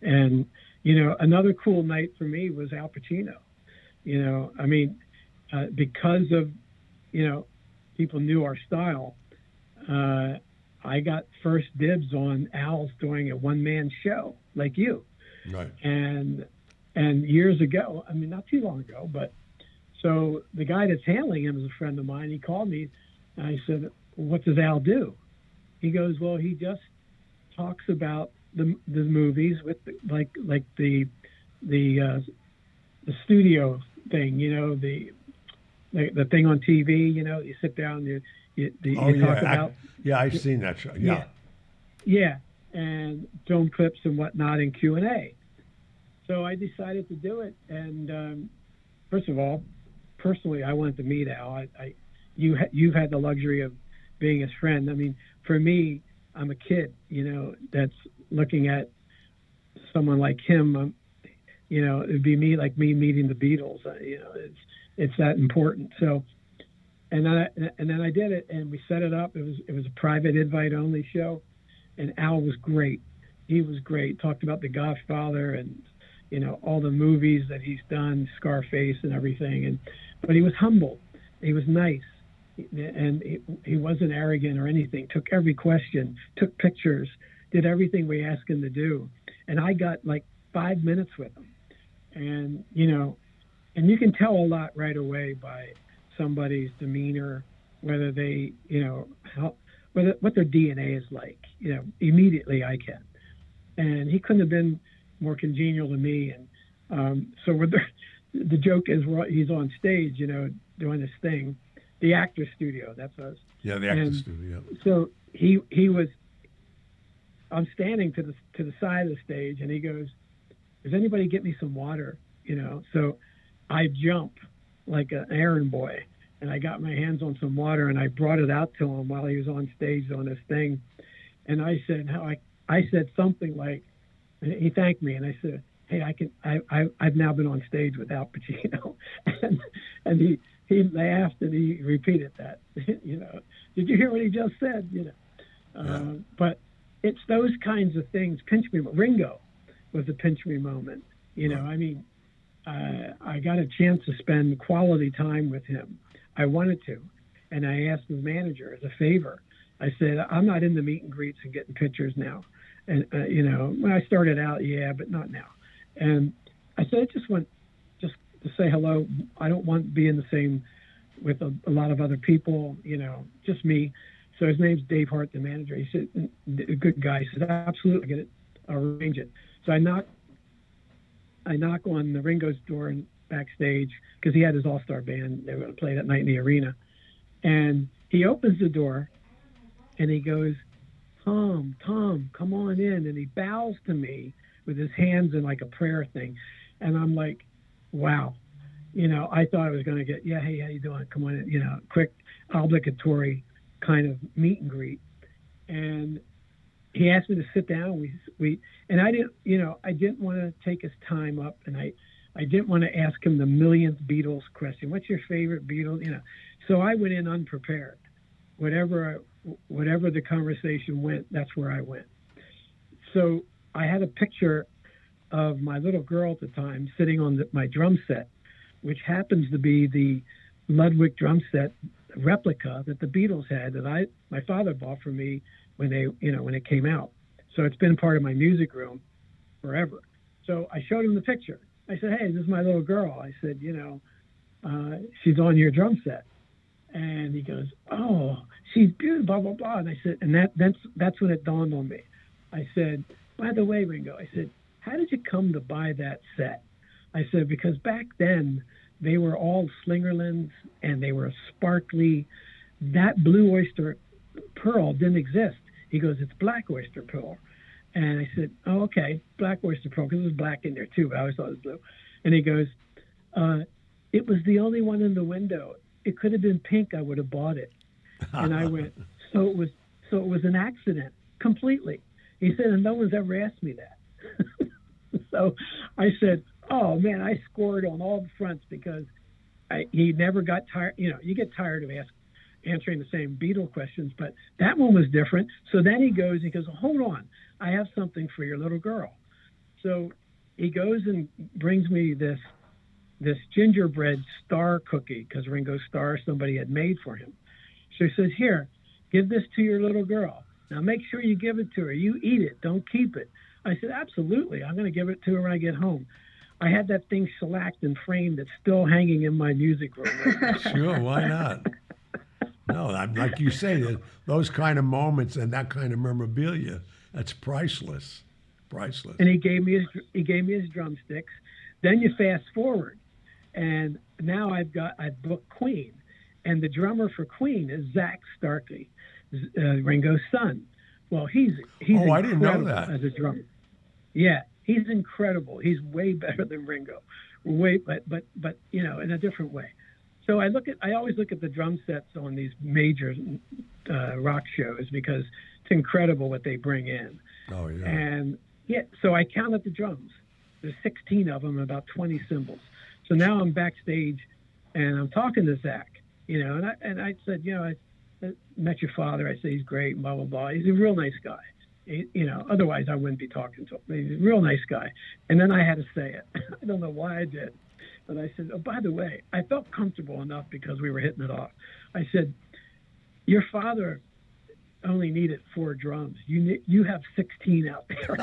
And you know, another cool night for me was Al Pacino. You know, I mean, uh, because of you know, people knew our style. Uh, I got first dibs on Al's doing a one man show like you. Right. And and years ago, I mean, not too long ago, but so the guy that's handling him is a friend of mine. He called me, and I said, "What does Al do?" He goes, "Well, he just talks about the the movies with the, like like the the uh, the studio thing, you know, the, the the thing on TV. You know, you sit down, you you, you Oh, you yeah. talk I- about yeah, I've seen that show. Yeah. yeah, and film clips and whatnot in Q and A. So I decided to do it, and um, first of all, personally, I wanted to meet Al. I, I you ha- you've had the luxury of being his friend. I mean, for me, I'm a kid, you know, that's looking at someone like him. Um, you know, it'd be me like me meeting the Beatles. Uh, you know, it's it's that important. So, and then I, and then I did it, and we set it up. It was it was a private invite only show, and Al was great. He was great. Talked about The Godfather and you know all the movies that he's done, Scarface and everything. And but he was humble. He was nice, and he, he wasn't arrogant or anything. Took every question, took pictures, did everything we asked him to do. And I got like five minutes with him, and you know, and you can tell a lot right away by somebody's demeanor, whether they, you know, how, whether what their DNA is like. You know, immediately I can. And he couldn't have been more congenial to me. And um, so we're the, the joke is he's on stage, you know, doing this thing, the actor studio. That's us. Yeah, the actor And- studio. So he he was. I'm standing to the to the side of the stage, and he goes, "Does anybody get me some water?" You know. So I jump like an errand boy, and I got my hands on some water, and I brought it out to him while he was on stage on this thing, and I said, "How I I said something like." He thanked me, and I said, "Hey, I can. I, I I've now been on stage with Al Pacino," and and he he laughed and he repeated that. you know, did you hear what he just said? You know, Yeah. uh, but it's those kinds of things. Pinch me. Ringo was a pinch me moment. You know, I mean, uh, I got a chance to spend quality time with him. I wanted to, and I asked his manager as a favor. I said, I'm not in the meet and greets and getting pictures now. And uh, you know, when I started out, yeah, but not now. And I said, I just want just to say hello. I don't want to be in the same with a, a lot of other people. You know, just me. So his name's Dave Hart, the manager. He said, a good guy. He said, absolutely, get it, arrange it. So I knock, I knock on the Ringo's door and backstage because he had his All Star band. They were going to play that night in the arena, and he opens the door, and he goes, Tom, Tom, come on in, and he bows to me with his hands in like a prayer thing, and I'm like, wow. You know, I thought I was going to get, yeah, hey, how you doing? Come on in, you know, quick, obligatory kind of meet and greet. And he asked me to sit down. We we and I didn't you know I didn't want to take his time up, and I I didn't want to ask him the millionth Beatles question. What's your favorite Beatles? You know, so I went in unprepared. Whatever whatever the conversation went, that's where I went. So I had a picture of my little girl at the time sitting on the, my drum set, which happens to be the Ludwig drum set replica that the Beatles had that I my father bought for me when they you know when it came out. So it's been part of my music room forever. So I showed him the picture. I said, "Hey, this is my little girl." I said, "You know, uh, she's on your drum set," and he goes, "Oh, she's beautiful." Blah blah blah. And I said, and that that's that's when it dawned on me. I said, "By the way, Ringo," I said, "How did you come to buy that set?" I said, "Because back then." They were all Slingerlands and they were sparkly. That blue oyster pearl didn't exist. He goes, it's black oyster pearl. And I said, oh, okay, black oyster pearl, because it was black in there too, but I always thought it was blue. And he goes, uh, it was the only one in the window. It could have been pink. I would have bought it. And I went, so it was, so it was an accident completely. He said, and no one's ever asked me that. so I said, oh man, I scored on all the fronts because I, he never got tired. You know, you get tired of asking answering the same Beatle questions, but that one was different. So then he goes, he goes, hold on, I have something for your little girl. So he goes and brings me this this gingerbread star cookie because Ringo Starr somebody had made for him. So he says, here, give this to your little girl. Now make sure you give it to her. You eat it, don't keep it. I said, absolutely. I'm going to give it to her when I get home. I had that thing shellacked and framed. It's still hanging in my music room. sure, why not? No, I'm, like you say, those kind of moments and that kind of memorabilia, that's priceless, priceless. And he gave me his he gave me his drumsticks. Then you fast forward, and now I've got I've booked Queen, and the drummer for Queen is Zak Starkey, uh, Ringo's son. Well, he's he's oh, I didn't know that as a drummer. Yeah, he's incredible. He's way better than Ringo, way but but but you know in a different way. So I look at I always look at the drum sets on these major uh, rock shows because it's incredible what they bring in. Oh yeah. And yeah, so I counted the drums. There's 16 of them, about 20 cymbals. So now I'm backstage, and I'm talking to Zak. You know, and I and I said, you know, I, I met your father. I said he's great, blah blah blah. He's a real nice guy you know, otherwise I wouldn't be talking to him. He's a real nice guy. And then I had to say it. I don't know why I did, but I said, oh, by the way, I felt comfortable enough because we were hitting it off. I said, your father only needed four drums. You you have 16 out there.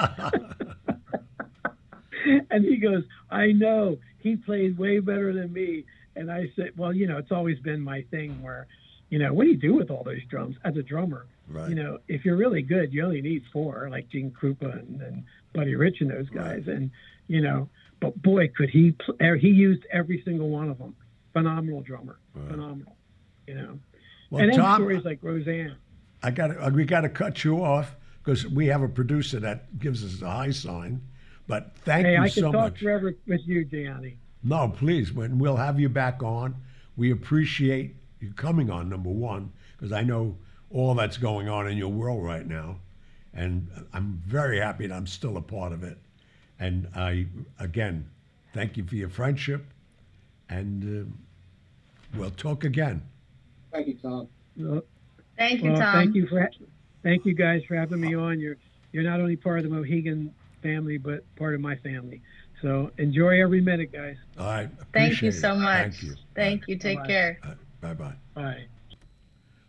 and he goes, I know. He played way better than me. And I said, well, you know, it's always been my thing where, you know, what do you do with all those drums as a drummer? Right. You know, if you're really good, you only need four, like Gene Krupa and, and Buddy Rich and those guys. Right. And you know, but boy, could he er, he used every single one of them. Phenomenal drummer, right. phenomenal. You know, well, and then Tom, stories like Roseanne. I got we got to cut you off because we have a producer that gives us a high sign. But thank hey, you so much. Hey, I can talk forever with you, Gianni. No, please. When we'll have you back on, we appreciate you coming on. Number one, because I know all that's going on in your world right now. And I'm very happy that I'm still a part of it. And I, again, thank you for your friendship. And uh, we'll talk again. Thank you, Tom. Well, thank you, well, Tom. Thank you for thank you guys for having me on. You're you're not only part of the Mohegan family, but part of my family. So enjoy every minute, guys. All right. Thank you so it. much. Thank you. Thank you. Take Bye-bye. care. Bye bye. Bye.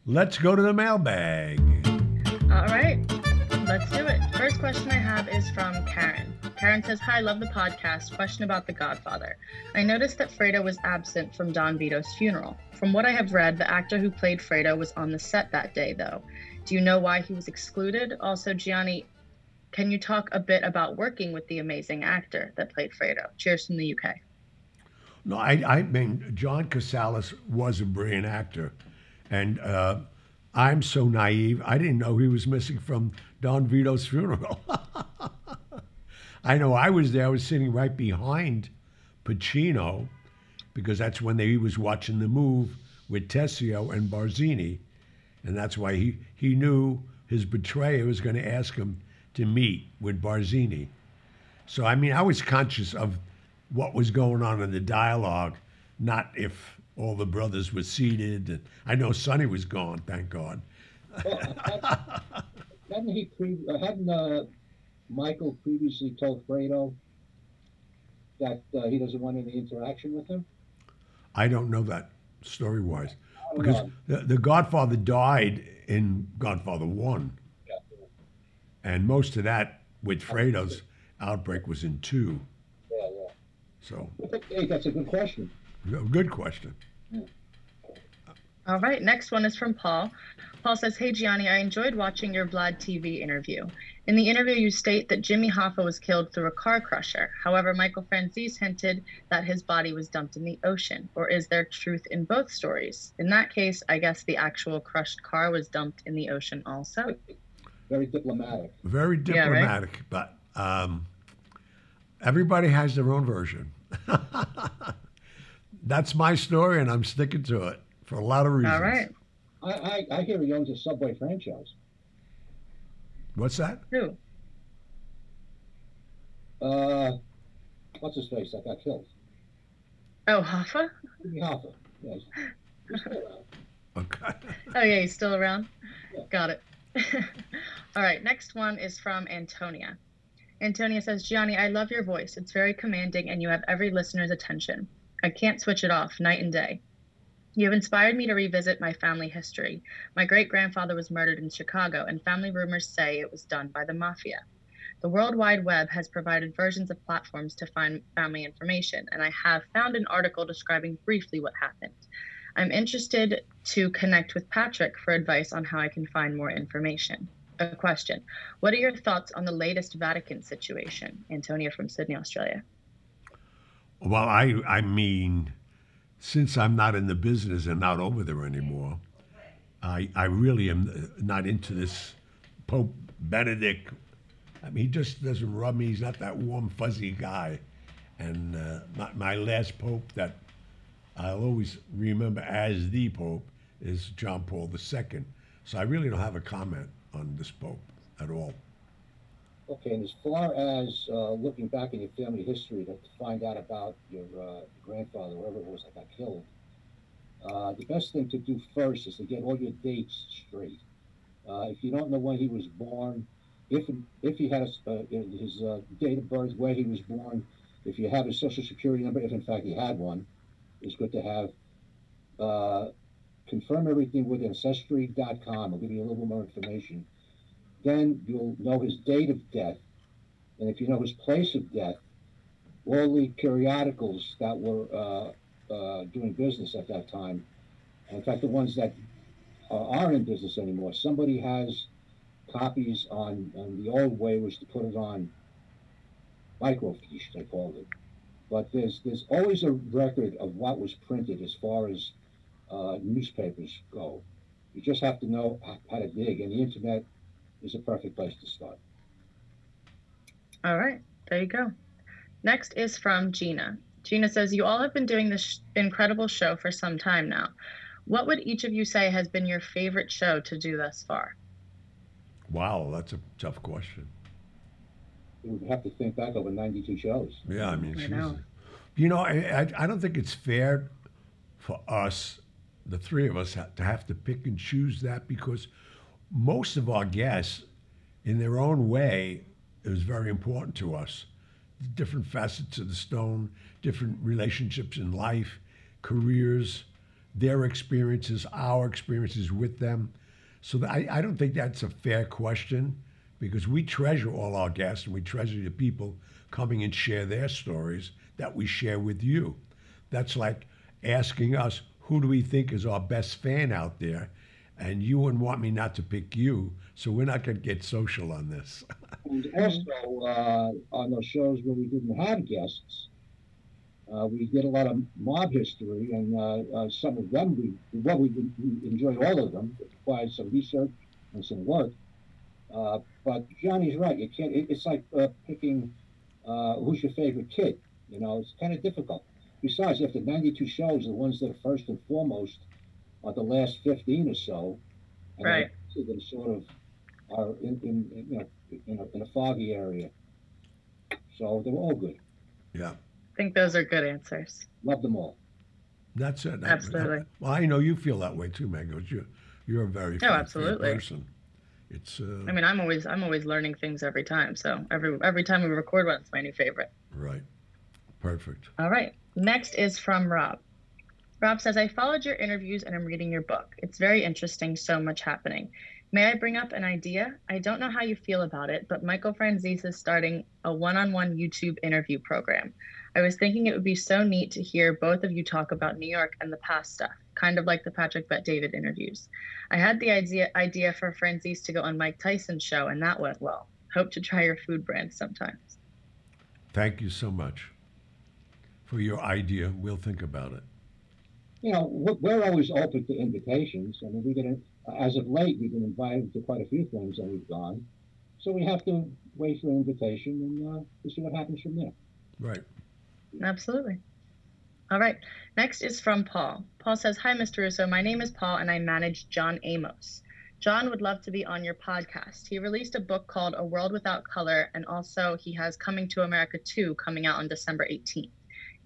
Let's go to the mailbag. All right, let's do it. First question I have is from Karen. Karen says, Hi, love the podcast. Question about The Godfather. I noticed that Fredo was absent from Don Vito's funeral. From what I have read, the actor who played Fredo was on the set that day, though. Do you know why he was excluded? Also, Gianni, can you talk a bit about working with the amazing actor that played Fredo? Cheers from the UK. No, I, I mean, John Cazale was a brilliant actor. And uh, I'm so naive. I didn't know he was missing from Don Vito's funeral. I know I was there. I was sitting right behind Pacino because that's when they, he was watching the move with Tessio and Barzini. And that's why he, he knew his betrayer was going to ask him to meet with Barzini. So, I mean, I was conscious of what was going on in the dialogue, not if all the brothers were seated. And I know Sonny was gone, thank God. well, hadn't he hadn't uh, Michael previously told Fredo that uh, he doesn't want any interaction with him? I don't know that story wise because the, the, Godfather died in Godfather One, yeah. and most of that with Fredo's outbreak was in two. Yeah, yeah. So. Hey, that's a good question. Good question. All right, next one is from Paul. Paul says, Hey Gianni, I enjoyed watching your Vlad TV interview. In the interview, you state that Jimmy Hoffa was killed through a car crusher. However, Michael Franzese hinted that his body was dumped in the ocean. Or is there truth in both stories? In that case, I guess the actual crushed car was dumped in the ocean also. Very diplomatic. Very diplomatic, yeah, right? but um, everybody has their own version. That's my story, and I'm sticking to it for a lot of reasons. All right. I, I, I hear he owns a Subway franchise. What's that? Who? Uh, what's his face that got killed? Oh, Hoffa? Hoffa. Yes. He's still around. Okay. Oh, yeah, he's still around? Yeah. Got it. All right, next one is from Antonia. Antonia says, Gianni, I love your voice. It's very commanding and you have every listener's attention. I can't switch it off night and day. You have inspired me to revisit my family history. My great grandfather was murdered in Chicago, and family rumors say it was done by the mafia. The World Wide Web has provided versions of platforms to find family information, and I have found an article describing briefly what happened. I'm interested to connect with Patrick for advice on how I can find more information. A question What are your thoughts on the latest Vatican situation? Antonia from Sydney, Australia. Well, I, I mean, since I'm not in the business and not over there anymore, I, I really am not into this Pope Benedict. I mean, he just doesn't rub me. He's not that warm, fuzzy guy. And uh, my, my last Pope that I'll always remember as the Pope is John Paul II. So I really don't have a comment on this Pope at all. Okay, and as far as uh, looking back in your family history to, find out about your uh, grandfather, whoever it was that got killed, uh, the best thing to do first is to get all your dates straight. Uh, if you don't know when he was born, if if he has uh, his uh, date of birth, where he was born, if you have his social security number, if in fact he had one, it's good to have. confirm everything with ancestry.com. I'll give you a little more information then you'll know his date of death. And if you know his place of death, all the periodicals that were uh, uh, doing business at that time, in fact, the ones that aren't in business anymore, somebody has copies on, on the old way was to put it on microfiche, they called it. But there's there's always a record of what was printed as far as uh, newspapers go. You just have to know how to dig, and the internet is a perfect place to start. All right, there you go. Next is from Gina. Gina says, You all have been doing this incredible show for some time now. What would each of you say has been your favorite show to do thus far? Wow, that's a tough question. We would have to think back over 92 shows. Yeah, I mean, I know. you know, I, I, I don't think it's fair for us, the three of us, to have to pick and choose that because most of our guests, in their own way, it was very important to us. The Different facets of the stone, different relationships in life, careers, their experiences, our experiences with them. So I, I don't think that's a fair question because we treasure all our guests and we treasure the people coming and share their stories that we share with you. That's like asking us, who do we think is our best fan out there? And you wouldn't want me not to pick you, so we're not going to get social on this. and also, uh, on those shows where we didn't have guests, uh, we did a lot of mob history, and uh, uh some of them we well we, we enjoyed all of them. It required some research and some work. Uh, but Johnny's right. You can't. It, it's like uh, picking who's your favorite kid. You know, it's kind of difficult. Besides, after 92 shows, the ones that are first and foremost uh, the last 15 or so. And right. That sort of are in, in, in you know, in a, in a foggy area. So they were all good. Yeah. I think those are good answers. Love them all. That's it. Absolutely. well, I know you feel that way too, Mangos. You're, you're a very oh, absolutely. person. It's. Uh, I mean, I'm always I'm always learning things every time. So every every time we record one, it's my new favorite. Right. Perfect. All right. Next is from Rob. Rob says, I followed your interviews and I'm reading your book. It's very interesting, so much happening. May I bring up an idea? I don't know how you feel about it, but Michael Franzese is starting a one on one YouTube interview program. I was thinking it would be so neat to hear both of you talk about New York and the past stuff, kind of like the Patrick Bet David interviews. I had the idea, idea for Franzese to go on Mike Tyson's show, and that went well. Hope to try your food brand sometimes. Thank you so much for your idea. We'll think about it you know, we're always open to invitations. I mean, we get, as of late, we've been invited to quite a few things and we've gone. So we have to wait for an invitation and uh, we'll see what happens from there. Right. Absolutely. All right. Next is from Paul. Paul says, Hi, Mr. Russo. My name is Paul and I manage John Amos. John would love to be on your podcast. He released a book called A World Without Color, and also he has Coming to America 2 coming out on December 18th.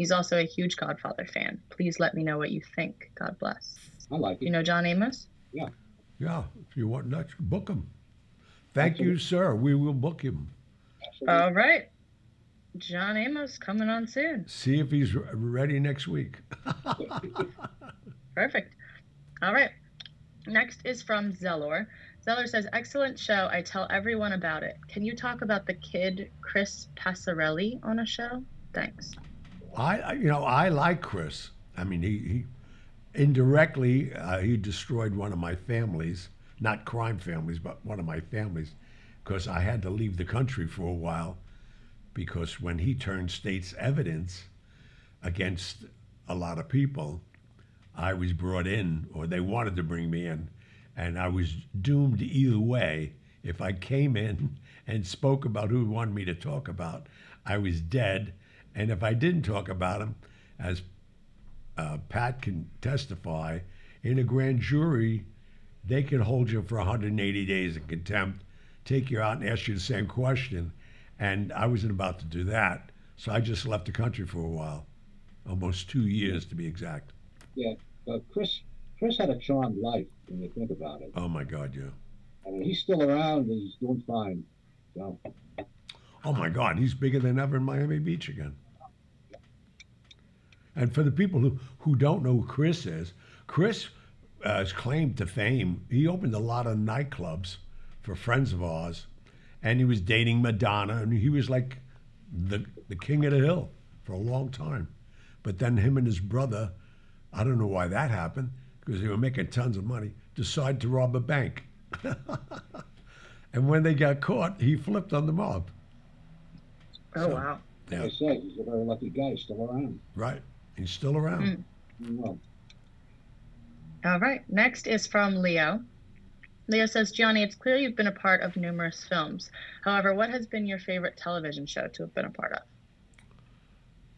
He's also a huge Godfather fan. Please let me know what you think. God bless. I like it. You know John Amos? Yeah. Yeah. If you want that, book him. Thank Absolutely. you, sir. We will book him. Absolutely. All right. John Amos coming on soon. See if he's ready next week. Perfect. All right. Next is from Zelor. Zeller says, excellent show. I tell everyone about it. Can you talk about the kid Chris Paciello on a show? Thanks. I, you know, I like Chris. I mean, he, he indirectly uh, he destroyed one of my families, not crime families, but one of my families, because I had to leave the country for a while, because when he turned state's evidence against a lot of people, I was brought in, or they wanted to bring me in, and I was doomed either way. If I came in and spoke about who wanted me to talk about, I was dead. And if I didn't talk about him, as uh, Pat can testify, in a grand jury, they can hold you for 180 days in contempt, take you out and ask you the same question. And I wasn't about to do that. So I just left the country for a while, almost two years to be exact. Yeah, but Chris Chris had a charmed life when you think about it. Oh my God, yeah. I mean, he's still around. and He's doing fine. So Oh my God, he's bigger than ever in Miami Beach again. And for the people who, who don't know who Chris is, Chris uh, claimed to fame. He opened a lot of nightclubs for friends of ours, and he was dating Madonna, and he was like the, the king of the hill for a long time. But then him and his brother, I don't know why that happened, because they were making tons of money, decided to rob a bank. and when they got caught, he flipped on the mob. Oh, So- wow. like Yeah, I said, he's a very lucky guy. He's still around. right. He's still around. Mm. Well, All right. Next is from Leo. Leo says, Gianni, it's clear you've been a part of numerous films. However, what has been your favorite television show to have been a part of?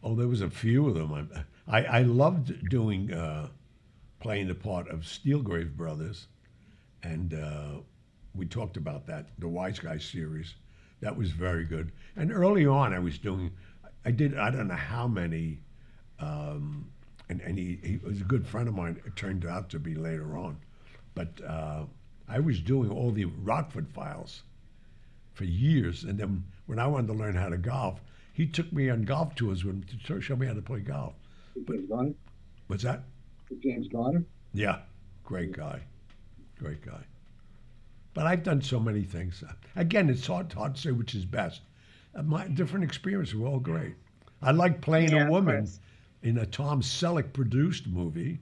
Oh, there was a few of them. I, I, I loved doing, uh, playing the part of Steelgrave Brothers, and uh, we talked about that, the Wiseguy series. That was very good. And early on, I was doing, I did, I don't know how many, um, and, and he, he was a good friend of mine, it turned out to be later on. But uh, I was doing all the Rockford files for years. And then when I wanted to learn how to golf, he took me on golf tours with him to show- show me how to play golf. James Garner. What's that? James Garner. Yeah, great guy, great guy. But I've done so many things. Again, it's hard, hard to say which is best. Uh, My different experiences were all great. I like playing Yeah, a woman in a Tom Selleck produced movie,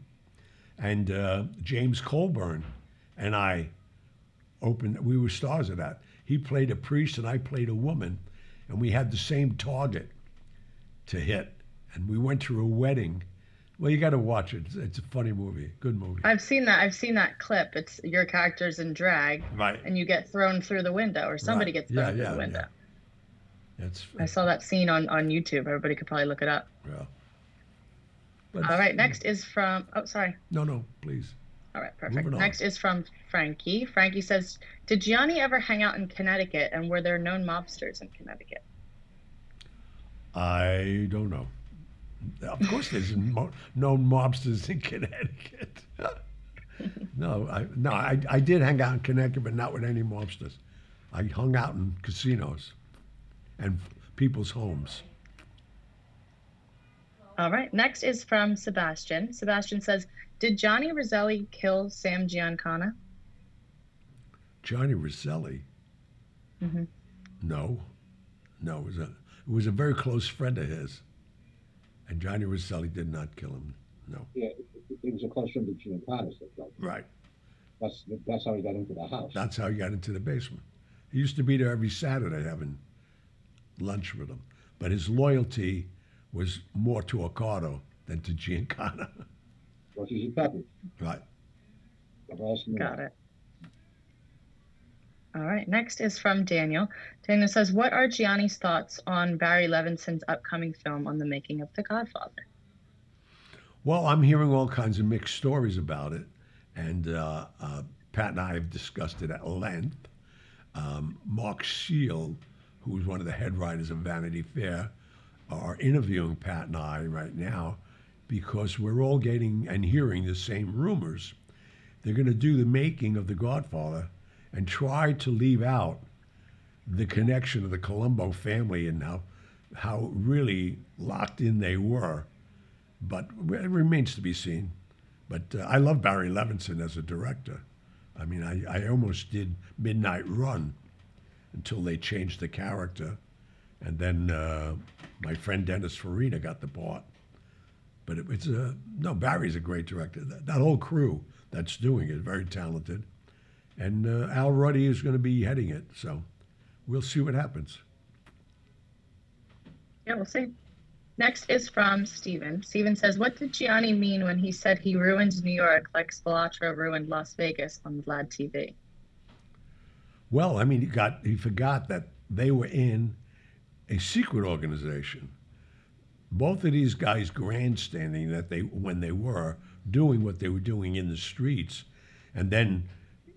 and uh, James Coburn and I opened. We were stars of that. He played a priest and I played a woman, and we had the same target to hit. And we went to a wedding. Well, you got to watch it. It's, it's a funny movie, good movie. I've seen that. I've seen that clip. It's your character's in drag, Right. and you get thrown through the window, or somebody Right. gets thrown Yeah, through yeah, the window. That's I saw that scene on, on YouTube. Everybody could probably look it up. yeah. But- All right. Next is from. Oh, sorry. No, no, please. All right, perfect. Next is from Frankie. Frankie says, "Did Gianni ever hang out in Connecticut, and were there known mobsters in Connecticut?" I don't know. Of course, there's mo- known mobsters in Connecticut. no, I no, I, I did hang out in Connecticut, but not with any mobsters. I hung out in casinos and people's homes. All right. Next is from Sebastian. Sebastian says, "Did Johnny Roselli kill Sam Giancana?" Johnny Roselli. Mhm. No, no, it was a it was a very close friend of his, and Johnny Roselli did not kill him. No, Yeah, he was a close friend of Giancana's. so right. That's that's how he got into the house. That's how he got into the basement. He used to be there every Saturday having lunch with him. But his loyalty was more to Ocado than to Giancana. Rossi Pepper. right. Got it. All right. Next is from Daniel. Daniel says, "What are Gianni's thoughts on Barry Levinson's upcoming film on the making of The Godfather?" Well, I'm hearing all kinds of mixed stories about it. And uh, uh, Pat and I have discussed it at length. Um, Mark Seal, who is one of the head writers of Vanity Fair, are interviewing Pat and I right now because we're all getting and hearing the same rumors. They're going to do the making of The Godfather and try to leave out the connection of the Colombo family and how, how really locked in they were but it remains to be seen. But uh, I love Barry Levinson as a director. I mean, I, I almost did Midnight Run until they changed the character. And then uh, my friend Dennis Farina got the part. But it, it's a, no, Barry's a great director. That, that whole crew that's doing it, very talented. And uh, Al Ruddy is going to be heading it. So we'll see what happens. Yeah, we'll see. Next is from Steven. Steven says, What did Gianni mean when he said he ruined New York like Spilotro ruined Las Vegas on Vlad TV? Well, I mean, he got he forgot that they were in a secret organization. Both of these guys grandstanding that they when they were doing what they were doing in the streets, and then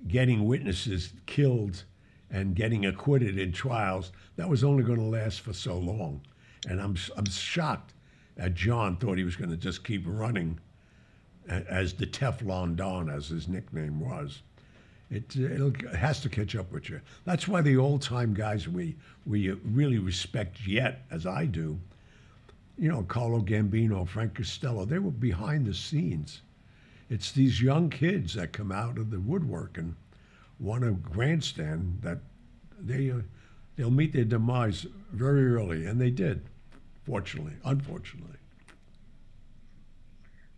getting witnesses killed and getting acquitted in trials. That was only going to last for so long. And I'm, I'm shocked that John thought he was going to just keep running as the Teflon Don, as his nickname was. It, it has to catch up with you. That's why the old time guys we, we really respect yet, as I do, you know, Carlo Gambino, Frank Costello, they were behind the scenes. It's these young kids that come out of the woodwork and want to grandstand that they, uh, they'll meet their demise very early, and they did fortunately, unfortunately.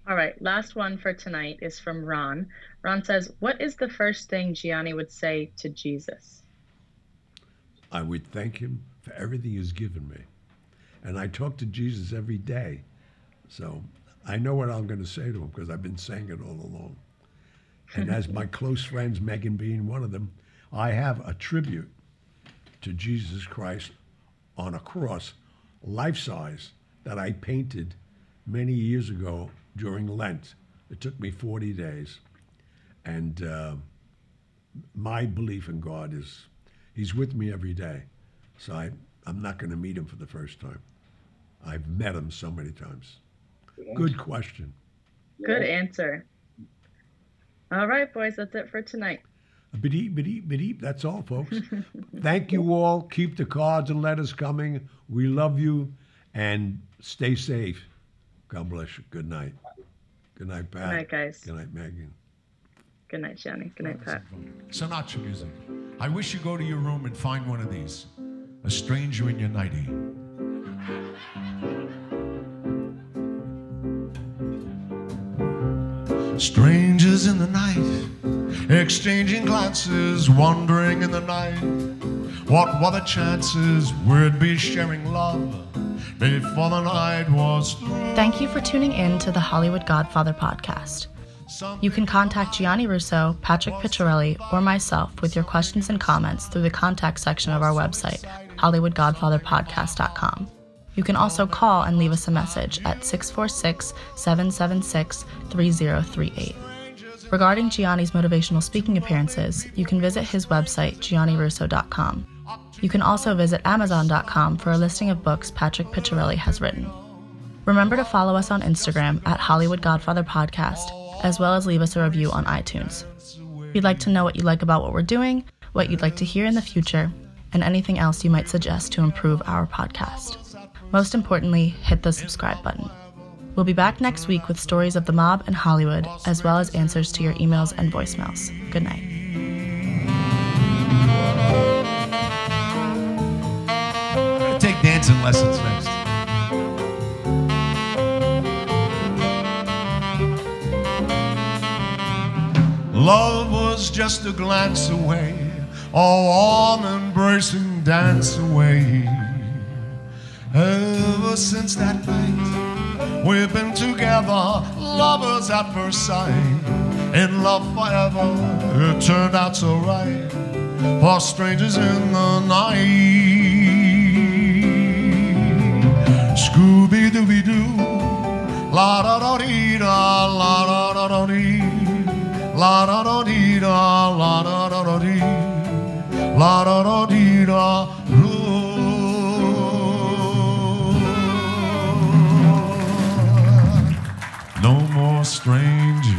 All right, last one for tonight is from Ron. Ron says, What is the first thing Gianni would say to Jesus? I would thank him for everything he's given me. And I talk to Jesus every day. So I know what I'm going to say to him because I've been saying it all along. And as my close friends, Megan being one of them, I have a tribute to Jesus Christ on a cross life size that I painted many years ago during Lent. It took me 40 days. And uh, my belief in God is He's with me every day. So I, I'm not going to meet Him for the first time. I've met Him so many times. Good question. Good answer. All right, boys, that's it for tonight. Bedeep, bedeep, bedeep. That's all, folks. Thank you all. Keep the cards and letters coming. We love you and stay safe. God bless you. Good night. Good night, Pat. Good night, guys. Good night, Megan. Good night, Johnny. Good night, Pat. Sinatra music. I wish you go to your room and find one of these. A stranger in your nightie. Strangers in the night, exchanging glances, wandering in the night. What were the chances we'd be sharing love before the night was through? Thank you for tuning in to the Hollywood Godfather podcast. You can contact Gianni Russo, Patrick Picciarelli, or myself with your questions and comments through the contact section of our website, HollywoodGodfatherPodcast.com. You can also call and leave us a message at 646 776 3038. Regarding Gianni's motivational speaking appearances, you can visit his website, giannirusso.com. You can also visit amazon.com for a listing of books Patrick Picciarelli has written. Remember to follow us on Instagram at Hollywood Godfather Podcast, as well as leave us a review on iTunes. We'd like to know what you like about what we're doing, what you'd like to hear in the future, and anything else you might suggest to improve our podcast. Most importantly, hit the subscribe button. We'll be back next week with stories of the mob and Hollywood, as well as answers to your emails and voicemails. Good night. Take dancing lessons next. Love was just a glance away, a warm embracing dance away. Ever since that night, we've been together, lovers at first sight. In love forever, it turned out so right. For strangers in the night. Scooby Dooby Doo, la da da dee da, la da da da dee, la da da dee da, la da da da dee, la da da dee da. Strange.